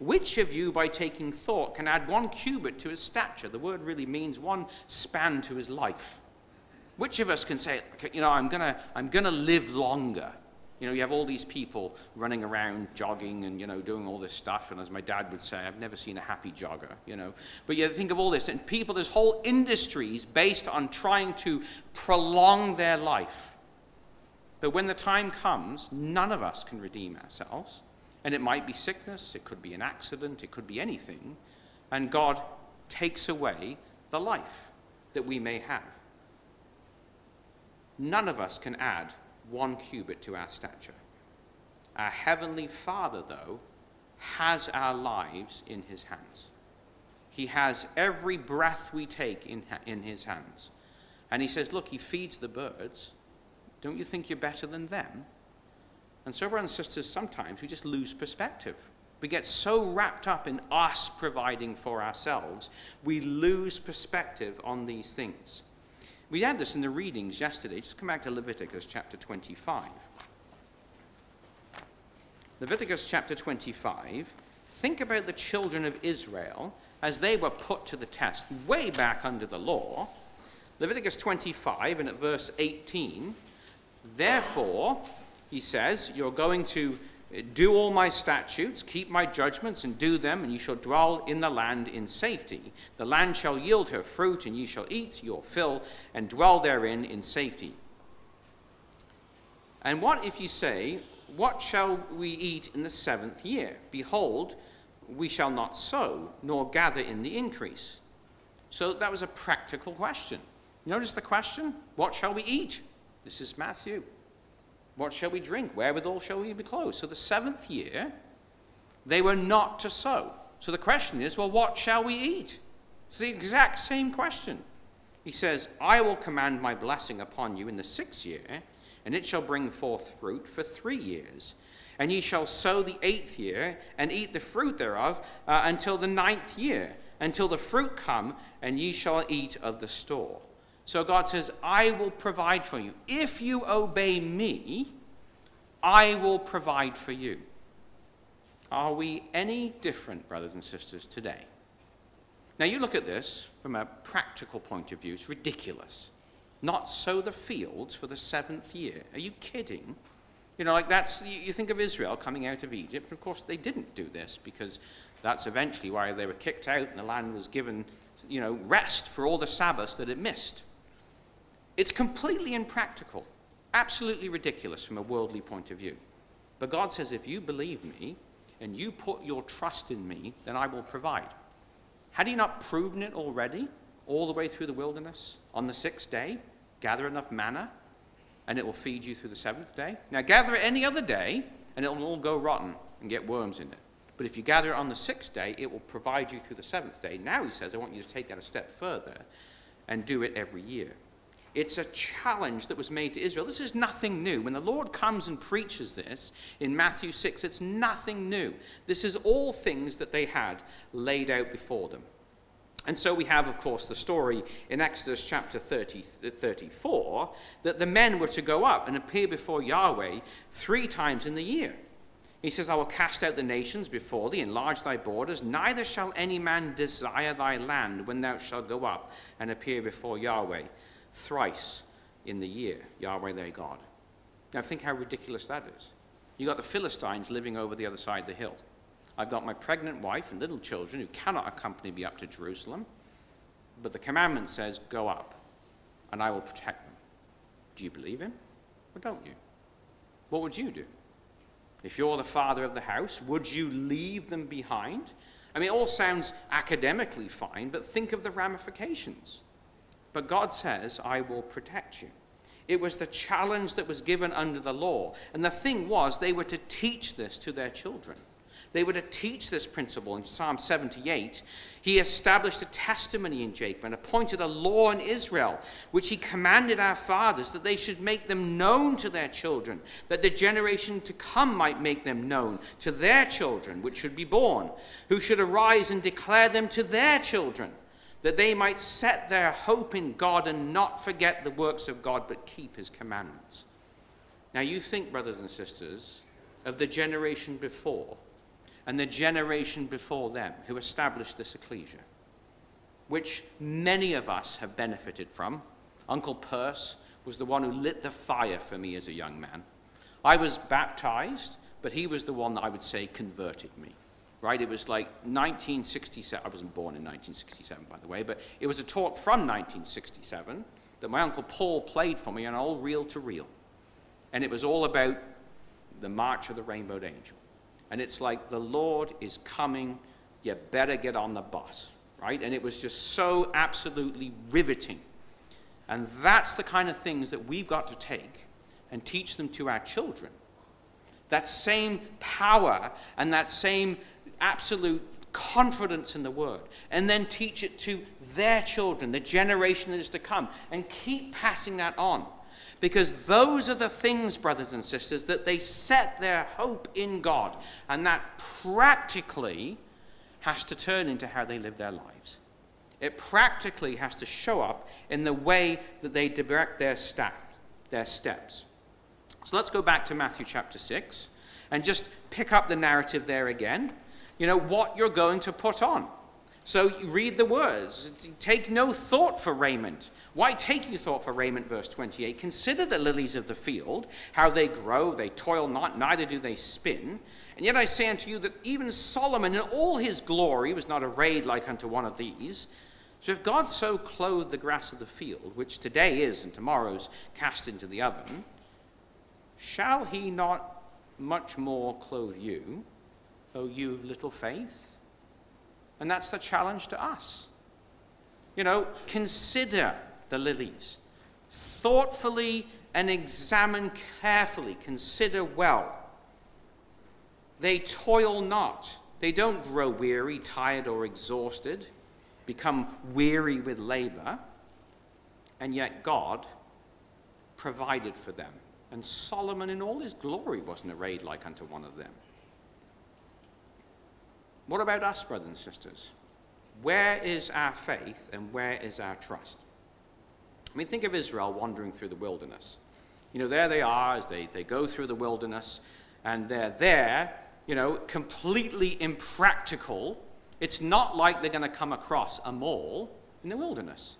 Speaker 1: Which of you, by taking thought, can add one cubit to his stature? The word really means one span to his life. Which of us can say, you know, I'm going to I'm going to live longer? You know, you have all these people running around jogging and, you know, doing all this stuff. And as my dad would say, I've never seen a happy jogger, you know. But you think of all this, and people, there's whole industries based on trying to prolong their life. But when the time comes, none of us can redeem ourselves. And it might be sickness, it could be an accident, it could be anything. And God takes away the life that we may have. None of us can add one cubit to our stature. Our Heavenly Father, though, has our lives in His hands. He has every breath we take in, in His hands. And He says, Look, He feeds the birds. Don't you think you're better than them? And so, brothers and sisters, sometimes we just lose perspective. We get so wrapped up in us providing for ourselves, we lose perspective on these things. We had this in the readings yesterday. Just come back to Leviticus chapter 25. Leviticus chapter 25. Think about the children of Israel as they were put to the test way back under the law. Leviticus 25 and at verse 18. Therefore, he says, you're going to do all my statutes, keep my judgments, and do them, and ye shall dwell in the land in safety. The land shall yield her fruit, and ye shall eat your fill, and dwell therein in safety. And what if you say, What shall we eat in the seventh year? Behold, we shall not sow, nor gather in the increase. So that was a practical question. Notice the question What shall we eat? This is Matthew. What shall we drink? Wherewithal shall we be clothed? So the seventh year, they were not to sow. So the question is, well, what shall we eat? It's the exact same question. He says, I will command my blessing upon you in the sixth year, and it shall bring forth fruit for three years. And ye shall sow the eighth year, and eat the fruit thereof uh, until the ninth year, until the fruit come, and ye shall eat of the store. So God says, I will provide for you. If you obey me, I will provide for you. Are we any different, brothers and sisters, today? Now, you look at this from a practical point of view, it's ridiculous. Not sow the fields for the seventh year. Are you kidding? You know, like that's, you think of Israel coming out of Egypt. Of course, they didn't do this because that's eventually why they were kicked out and the land was given, you know, rest for all the Sabbaths that it missed. It's completely impractical, absolutely ridiculous from a worldly point of view. But God says, if you believe me and you put your trust in me, then I will provide. Had he not proven it already, all the way through the wilderness? On the sixth day, gather enough manna, and it will feed you through the seventh day. Now, gather it any other day, and it will all go rotten and get worms in it. But if you gather it on the sixth day, it will provide you through the seventh day. Now, he says, I want you to take that a step further and do it every year. It's a challenge that was made to Israel. This is nothing new. When the Lord comes and preaches this in Matthew 6, it's nothing new. This is all things that they had laid out before them. And so we have, of course, the story in Exodus chapter 30, 34 that the men were to go up and appear before Yahweh three times in the year. He says, I will cast out the nations before thee, enlarge thy borders, neither shall any man desire thy land when thou shalt go up and appear before Yahweh thrice in the year, Yahweh their God. Now think how ridiculous that is. You've got the Philistines living over the other side of the hill. I've got my pregnant wife and little children who cannot accompany me up to Jerusalem, but the commandment says, Go up, and I will protect them. Do you believe him, or don't you? What would you do? If you're the father of the house, would you leave them behind? I mean, it all sounds academically fine, but think of the ramifications. But God says, I will protect you. It was the challenge that was given under the law. And the thing was, they were to teach this to their children. They were to teach this principle in Psalm 78. He established a testimony in Jacob and appointed a law in Israel, which he commanded our fathers that they should make them known to their children, that the generation to come might make them known to their children, which should be born, who should arise and declare them to their children, that they might set their hope in God and not forget the works of God, but keep his commandments. Now, you think, brothers and sisters, of the generation before and the generation before them who established this ecclesia, which many of us have benefited from. Uncle Perce was the one who lit the fire for me as a young man. I was baptized, but he was the one that I would say converted me. Right? It was like 1967. I wasn't born in 1967, by the way, but it was a talk from 1967 that my uncle Paul played for me on all reel to reel. And it was all about the march of the rainbowed angel. And it's like, the Lord is coming, you better get on the bus, right? And it was just so absolutely riveting. And that's the kind of things that we've got to take and teach them to our children. That same power and that same absolute confidence in the word. And then teach it to their children, the generation that is to come, and keep passing that on. Because those are the things, brothers and sisters, that they set their hope in God. And that practically has to turn into how they live their lives. It practically has to show up in the way that they direct their, step, their steps. So let's go back to Matthew chapter 6 and just pick up the narrative there again. You know, what you're going to put on. So read the words. Take no thought for raiment. Why take you thought for raiment? Verse 28. Consider the lilies of the field, how they grow. They toil not, neither do they spin. And yet I say unto you that even Solomon in all his glory was not arrayed like unto one of these. So if God so clothed the grass of the field, which today is and tomorrow's cast into the oven, shall he not much more clothe you, O you of little faith? And that's the challenge to us. You know, consider the lilies. Thoughtfully and examine carefully. Consider well. They toil not. They don't grow weary, tired, or exhausted, become weary with labor. And yet God provided for them. And Solomon, in all his glory, wasn't arrayed like unto one of them. What about us, brothers and sisters? Where is our faith and where is our trust? I mean, think of Israel wandering through the wilderness. You know, there they are as they, they go through the wilderness, and they're there, you know, completely impractical. It's not like they're going to come across a mall in the wilderness.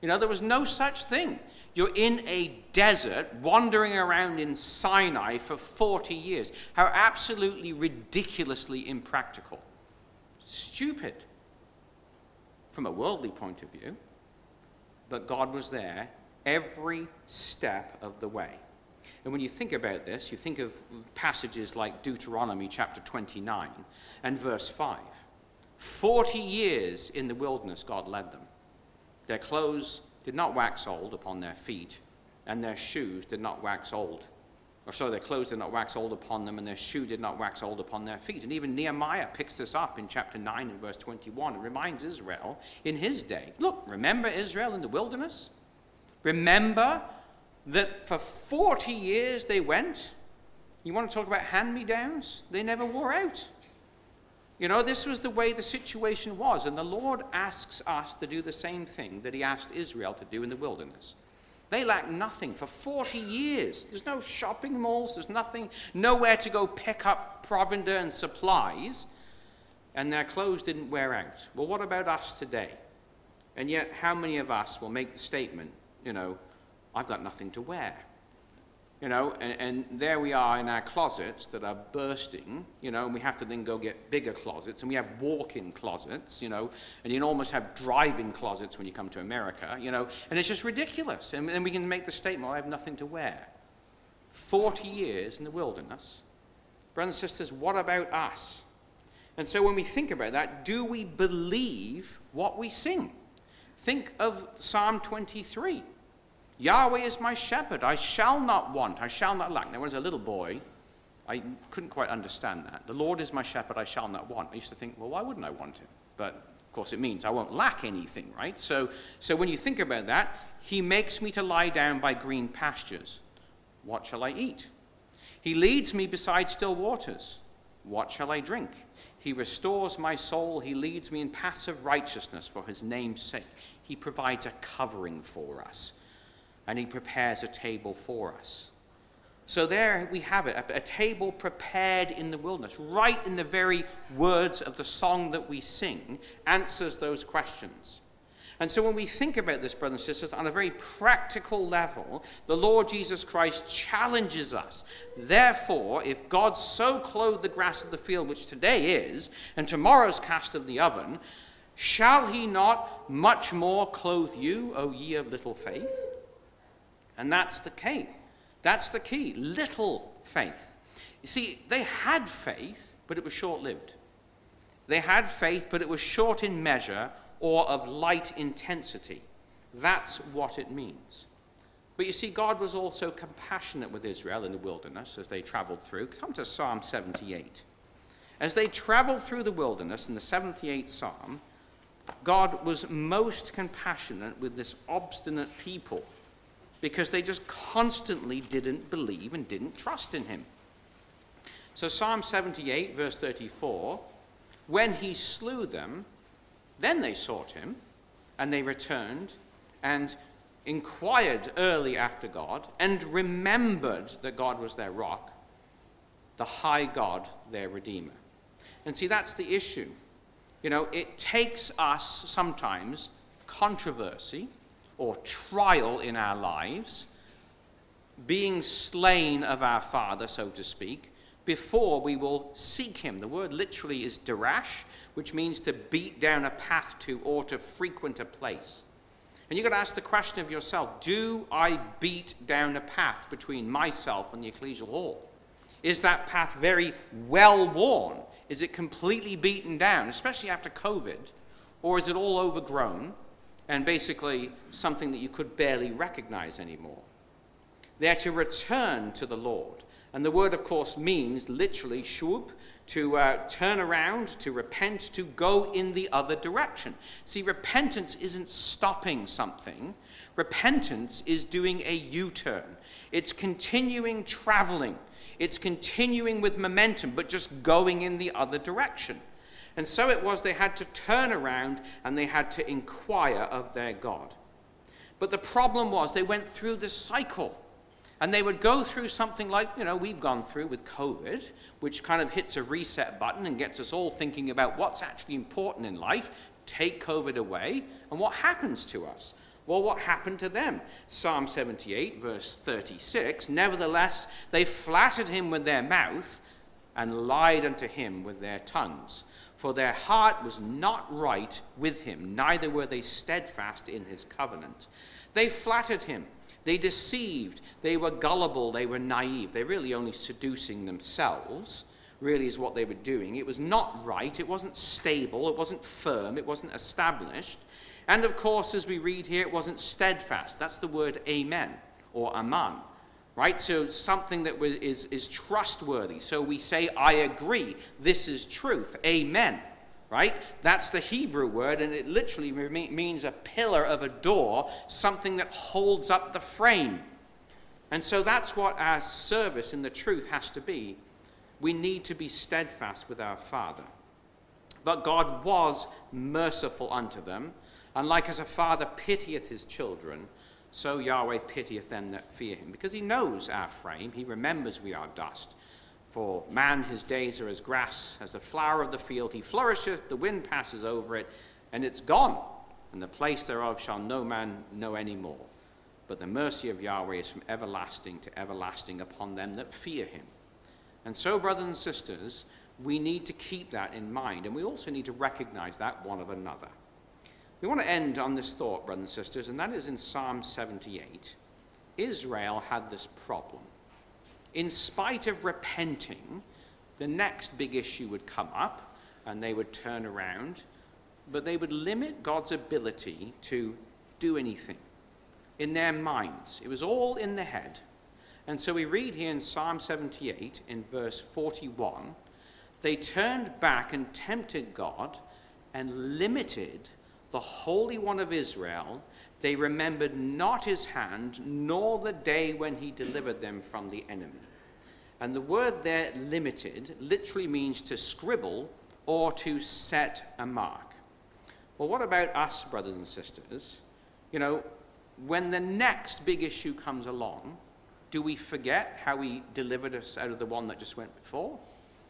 Speaker 1: You know, there was no such thing. You're in a desert, wandering around in Sinai for 40 years. How absolutely ridiculously impractical stupid from a worldly point of view, but God was there every step of the way. And when you think about this, you think of passages like Deuteronomy chapter 29 and verse 5. Forty years in the wilderness, God led them. Their clothes did not wax old upon their feet, and their shoes did not wax old or so their clothes did not wax old upon them, and their shoe did not wax old upon their feet. And even Nehemiah picks this up in chapter 9 and verse 21 and reminds Israel in his day look, remember Israel in the wilderness? Remember that for 40 years they went? You want to talk about hand me downs? They never wore out. You know, this was the way the situation was, and the Lord asks us to do the same thing that He asked Israel to do in the wilderness. They lack nothing for 40 years. There's no shopping malls, there's nothing, nowhere to go pick up provender and supplies, and their clothes didn't wear out. Well, what about us today? And yet, how many of us will make the statement, you know, I've got nothing to wear? You know, and, and, there we are in our closets that are bursting, you know, and we have to then go get bigger closets, and we have walk in closets, you know, and you almost have drive in closets when you come to America, you know, and it's just ridiculous. And we can make the statement, I have nothing to wear. 40 years in the wilderness. Brothers and sisters, what about us? And so when we think about that, do we believe what we sing? Think of Psalm 23. Yahweh is my shepherd. I shall not want. I shall not lack. There was a little boy I couldn't quite understand that. The Lord is my shepherd, I shall not want. I used to think, well, why wouldn't I want him? But of course, it means I won't lack anything, right? So, so when you think about that, he makes me to lie down by green pastures. What shall I eat? He leads me beside still waters. What shall I drink? He restores my soul. He leads me in paths of righteousness for his name's sake. He provides a covering for us, and he prepares a table for us. So there we have it a, a, table prepared in the wilderness, right in the very words of the song that we sing, answers those questions. And so when we think about this, brothers and sisters, on a very practical level, the Lord Jesus Christ challenges us. Therefore, if God so clothed the grass of the field, which today is, and tomorrow's cast of the oven, shall he not much more clothe you, O ye of little faith? And that's the key. That's the key. Little faith. You see, they had faith, but it was short lived. They had faith, but it was short in measure or of light intensity. That's what it means. But you see, God was also compassionate with Israel in the wilderness as they traveled through. Come to Psalm 78. As they traveled through the wilderness in the 78th Psalm, God was most compassionate with this obstinate people because they just constantly didn't believe and didn't trust in him. So, Psalm 78, verse 34 when he slew them, then they sought him, and they returned and inquired early after God, and remembered that God was their rock, the high God, their Redeemer. And see, that's the issue. You know, it takes us sometimes controversy or trial in our lives, being slain of our Father, so to speak, before we will seek Him. The word literally is derash, which means to beat down a path to or to frequent a place. And you've got to ask the question of yourself do I beat down a path between myself and the ecclesial hall? Is that path very well worn? Is it completely beaten down, especially after COVID? Or is it all overgrown? And basically something that you could barely recognize anymore. They're to return to the Lord. And the word, of course, means literally shub, to uh, turn around, to repent, to go in the other direction. See, repentance isn't stopping something, repentance is doing a U turn. It's continuing traveling, it's continuing with momentum, but just going in the other direction. And so it was they had to turn around and they had to inquire of their God. But the problem was they went through the cycle. And they would go through something like, you know, we've gone through with COVID, which kind of hits a reset button and gets us all thinking about what's actually important in life. Take COVID away, and what happens to us? Well, what happened to them? Psalm 78, verse 36 Nevertheless, they flattered him with their mouth and lied unto him with their tongues for their heart was not right with him, neither were they steadfast in his covenant. They flattered him, they deceived, they were gullible, they were naive. They're really only seducing themselves, really, is what they were doing. It was not right, it wasn't stable, it wasn't firm, it wasn't established. And of course, as we read here, it wasn't steadfast. That's the word amen or aman right? So something that is, is trustworthy. So we say, I agree, this is truth, amen, right? That's the Hebrew word, and it literally means a pillar of a door, something that holds up the frame. And so that's what our service in the truth has to be. We need to be steadfast with our Father. But God was merciful unto them, and like as a father pitieth his children, so Yahweh pitieth them that fear him, because he knows our frame, he remembers we are dust. For man, his days are as grass, as the flower of the field. He flourisheth, the wind passes over it, and it's gone, and the place thereof shall no man know any more. But the mercy of Yahweh is from everlasting to everlasting upon them that fear him. And so, brothers and sisters, we need to keep that in mind, and we also need to recognize that one of another. We want to end on this thought, brothers and sisters, and that is in Psalm 78. Israel had this problem. In spite of repenting, the next big issue would come up and they would turn around, but they would limit God's ability to do anything in their minds. It was all in the head. And so we read here in Psalm 78, in verse 41, they turned back and tempted God and limited the Holy One of Israel. They remembered not his hand, nor the day when he delivered them from the enemy. And the word there, limited, literally means to scribble or to set a mark. Well, what about us, brothers and sisters? You know, when the next big issue comes along, do we forget how he delivered us out of the one that just went before?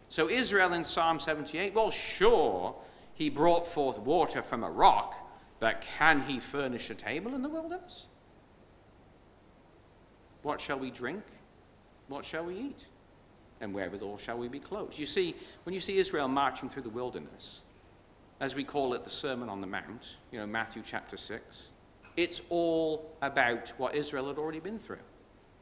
Speaker 1: So, Israel in Psalm 78, well, sure, he brought forth water from a rock, but can he furnish a table in the wilderness? What shall we drink? What shall we eat? And wherewithal shall we be clothed? You see, when you see Israel marching through the wilderness, as we call it the Sermon on the Mount, you know, Matthew chapter 6, it's all about what Israel had already been through.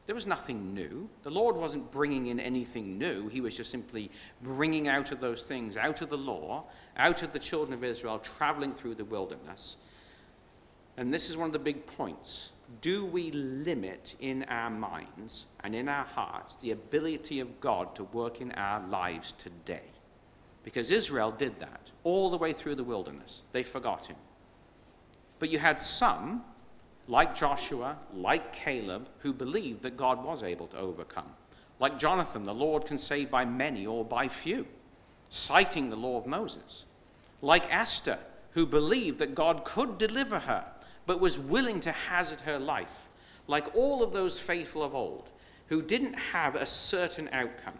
Speaker 1: There was nothing new. The Lord wasn't bringing in anything new. He was just simply bringing out of those things, out of the law, out of the children of Israel, traveling through the wilderness. And this is one of the big points. Do we limit in our minds and in our hearts the ability of God to work in our lives today? Because Israel did that all the way through the wilderness. They forgot him. But you had some like Joshua, like Caleb, who believed that God was able to overcome. Like Jonathan, the Lord can save by many or by few, citing the law of Moses. Like Esther, who believed that God could deliver her, but was willing to hazard her life. Like all of those faithful of old, who didn't have a certain outcome.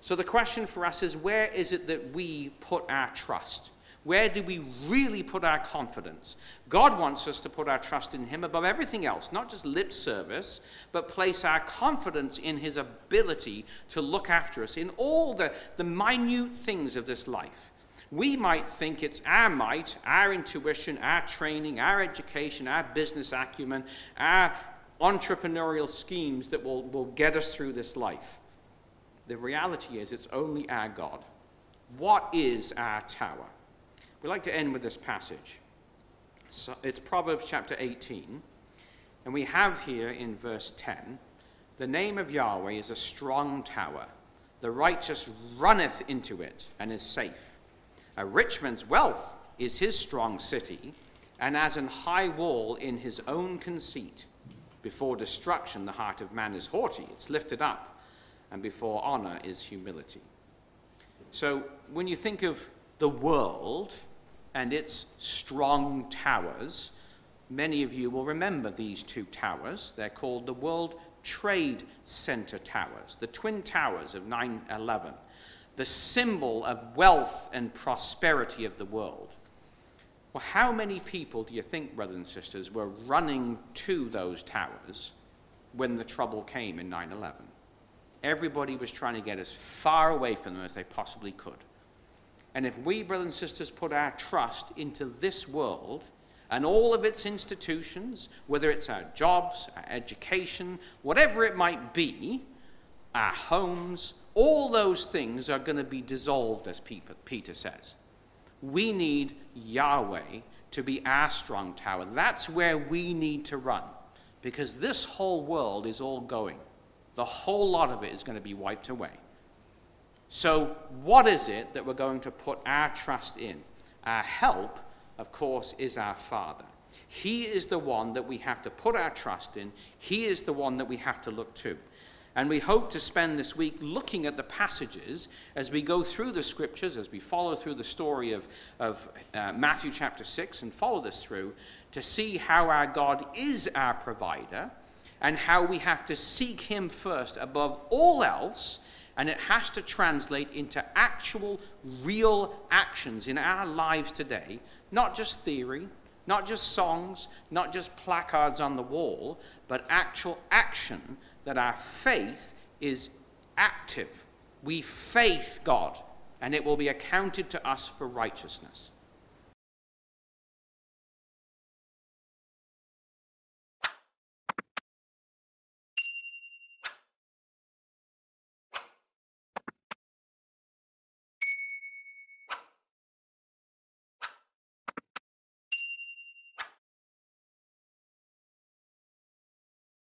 Speaker 1: So the question for us is where is it that we put our trust? Where do we really put our confidence? God wants us to put our trust in Him above everything else, not just lip service, but place our confidence in His ability to look after us in all the, the minute things of this life. We might think it's our might, our intuition, our training, our education, our business acumen, our entrepreneurial schemes that will, will get us through this life. The reality is, it's only our God. What is our tower? We like to end with this passage. So it's Proverbs chapter 18, and we have here in verse 10 the name of Yahweh is a strong tower. The righteous runneth into it and is safe. A rich man's wealth is his strong city, and as an high wall in his own conceit. Before destruction, the heart of man is haughty, it's lifted up, and before honor is humility. So when you think of the world, and its strong towers. Many of you will remember these two towers. They're called the World Trade Center Towers, the Twin Towers of 9 11, the symbol of wealth and prosperity of the world. Well, how many people do you think, brothers and sisters, were running to those towers when the trouble came in 9 11? Everybody was trying to get as far away from them as they possibly could. And if we, brothers and sisters, put our trust into this world and all of its institutions, whether it's our jobs, our education, whatever it might be, our homes, all those things are going to be dissolved, as Peter says. We need Yahweh to be our strong tower. That's where we need to run because this whole world is all going. The whole lot of it is going to be wiped away. So, what is it that we're going to put our trust in? Our help, of course, is our Father. He is the one that we have to put our trust in, He is the one that we have to look to. And we hope to spend this week looking at the passages as we go through the scriptures, as we follow through the story of, of uh, Matthew chapter 6 and follow this through, to see how our God is our provider and how we have to seek Him first above all else and it has to translate into actual, real actions in our lives today, not just theory, not just songs, not just placards on the wall, but actual action that our faith is active. We faith God, and it will be accounted to us for righteousness.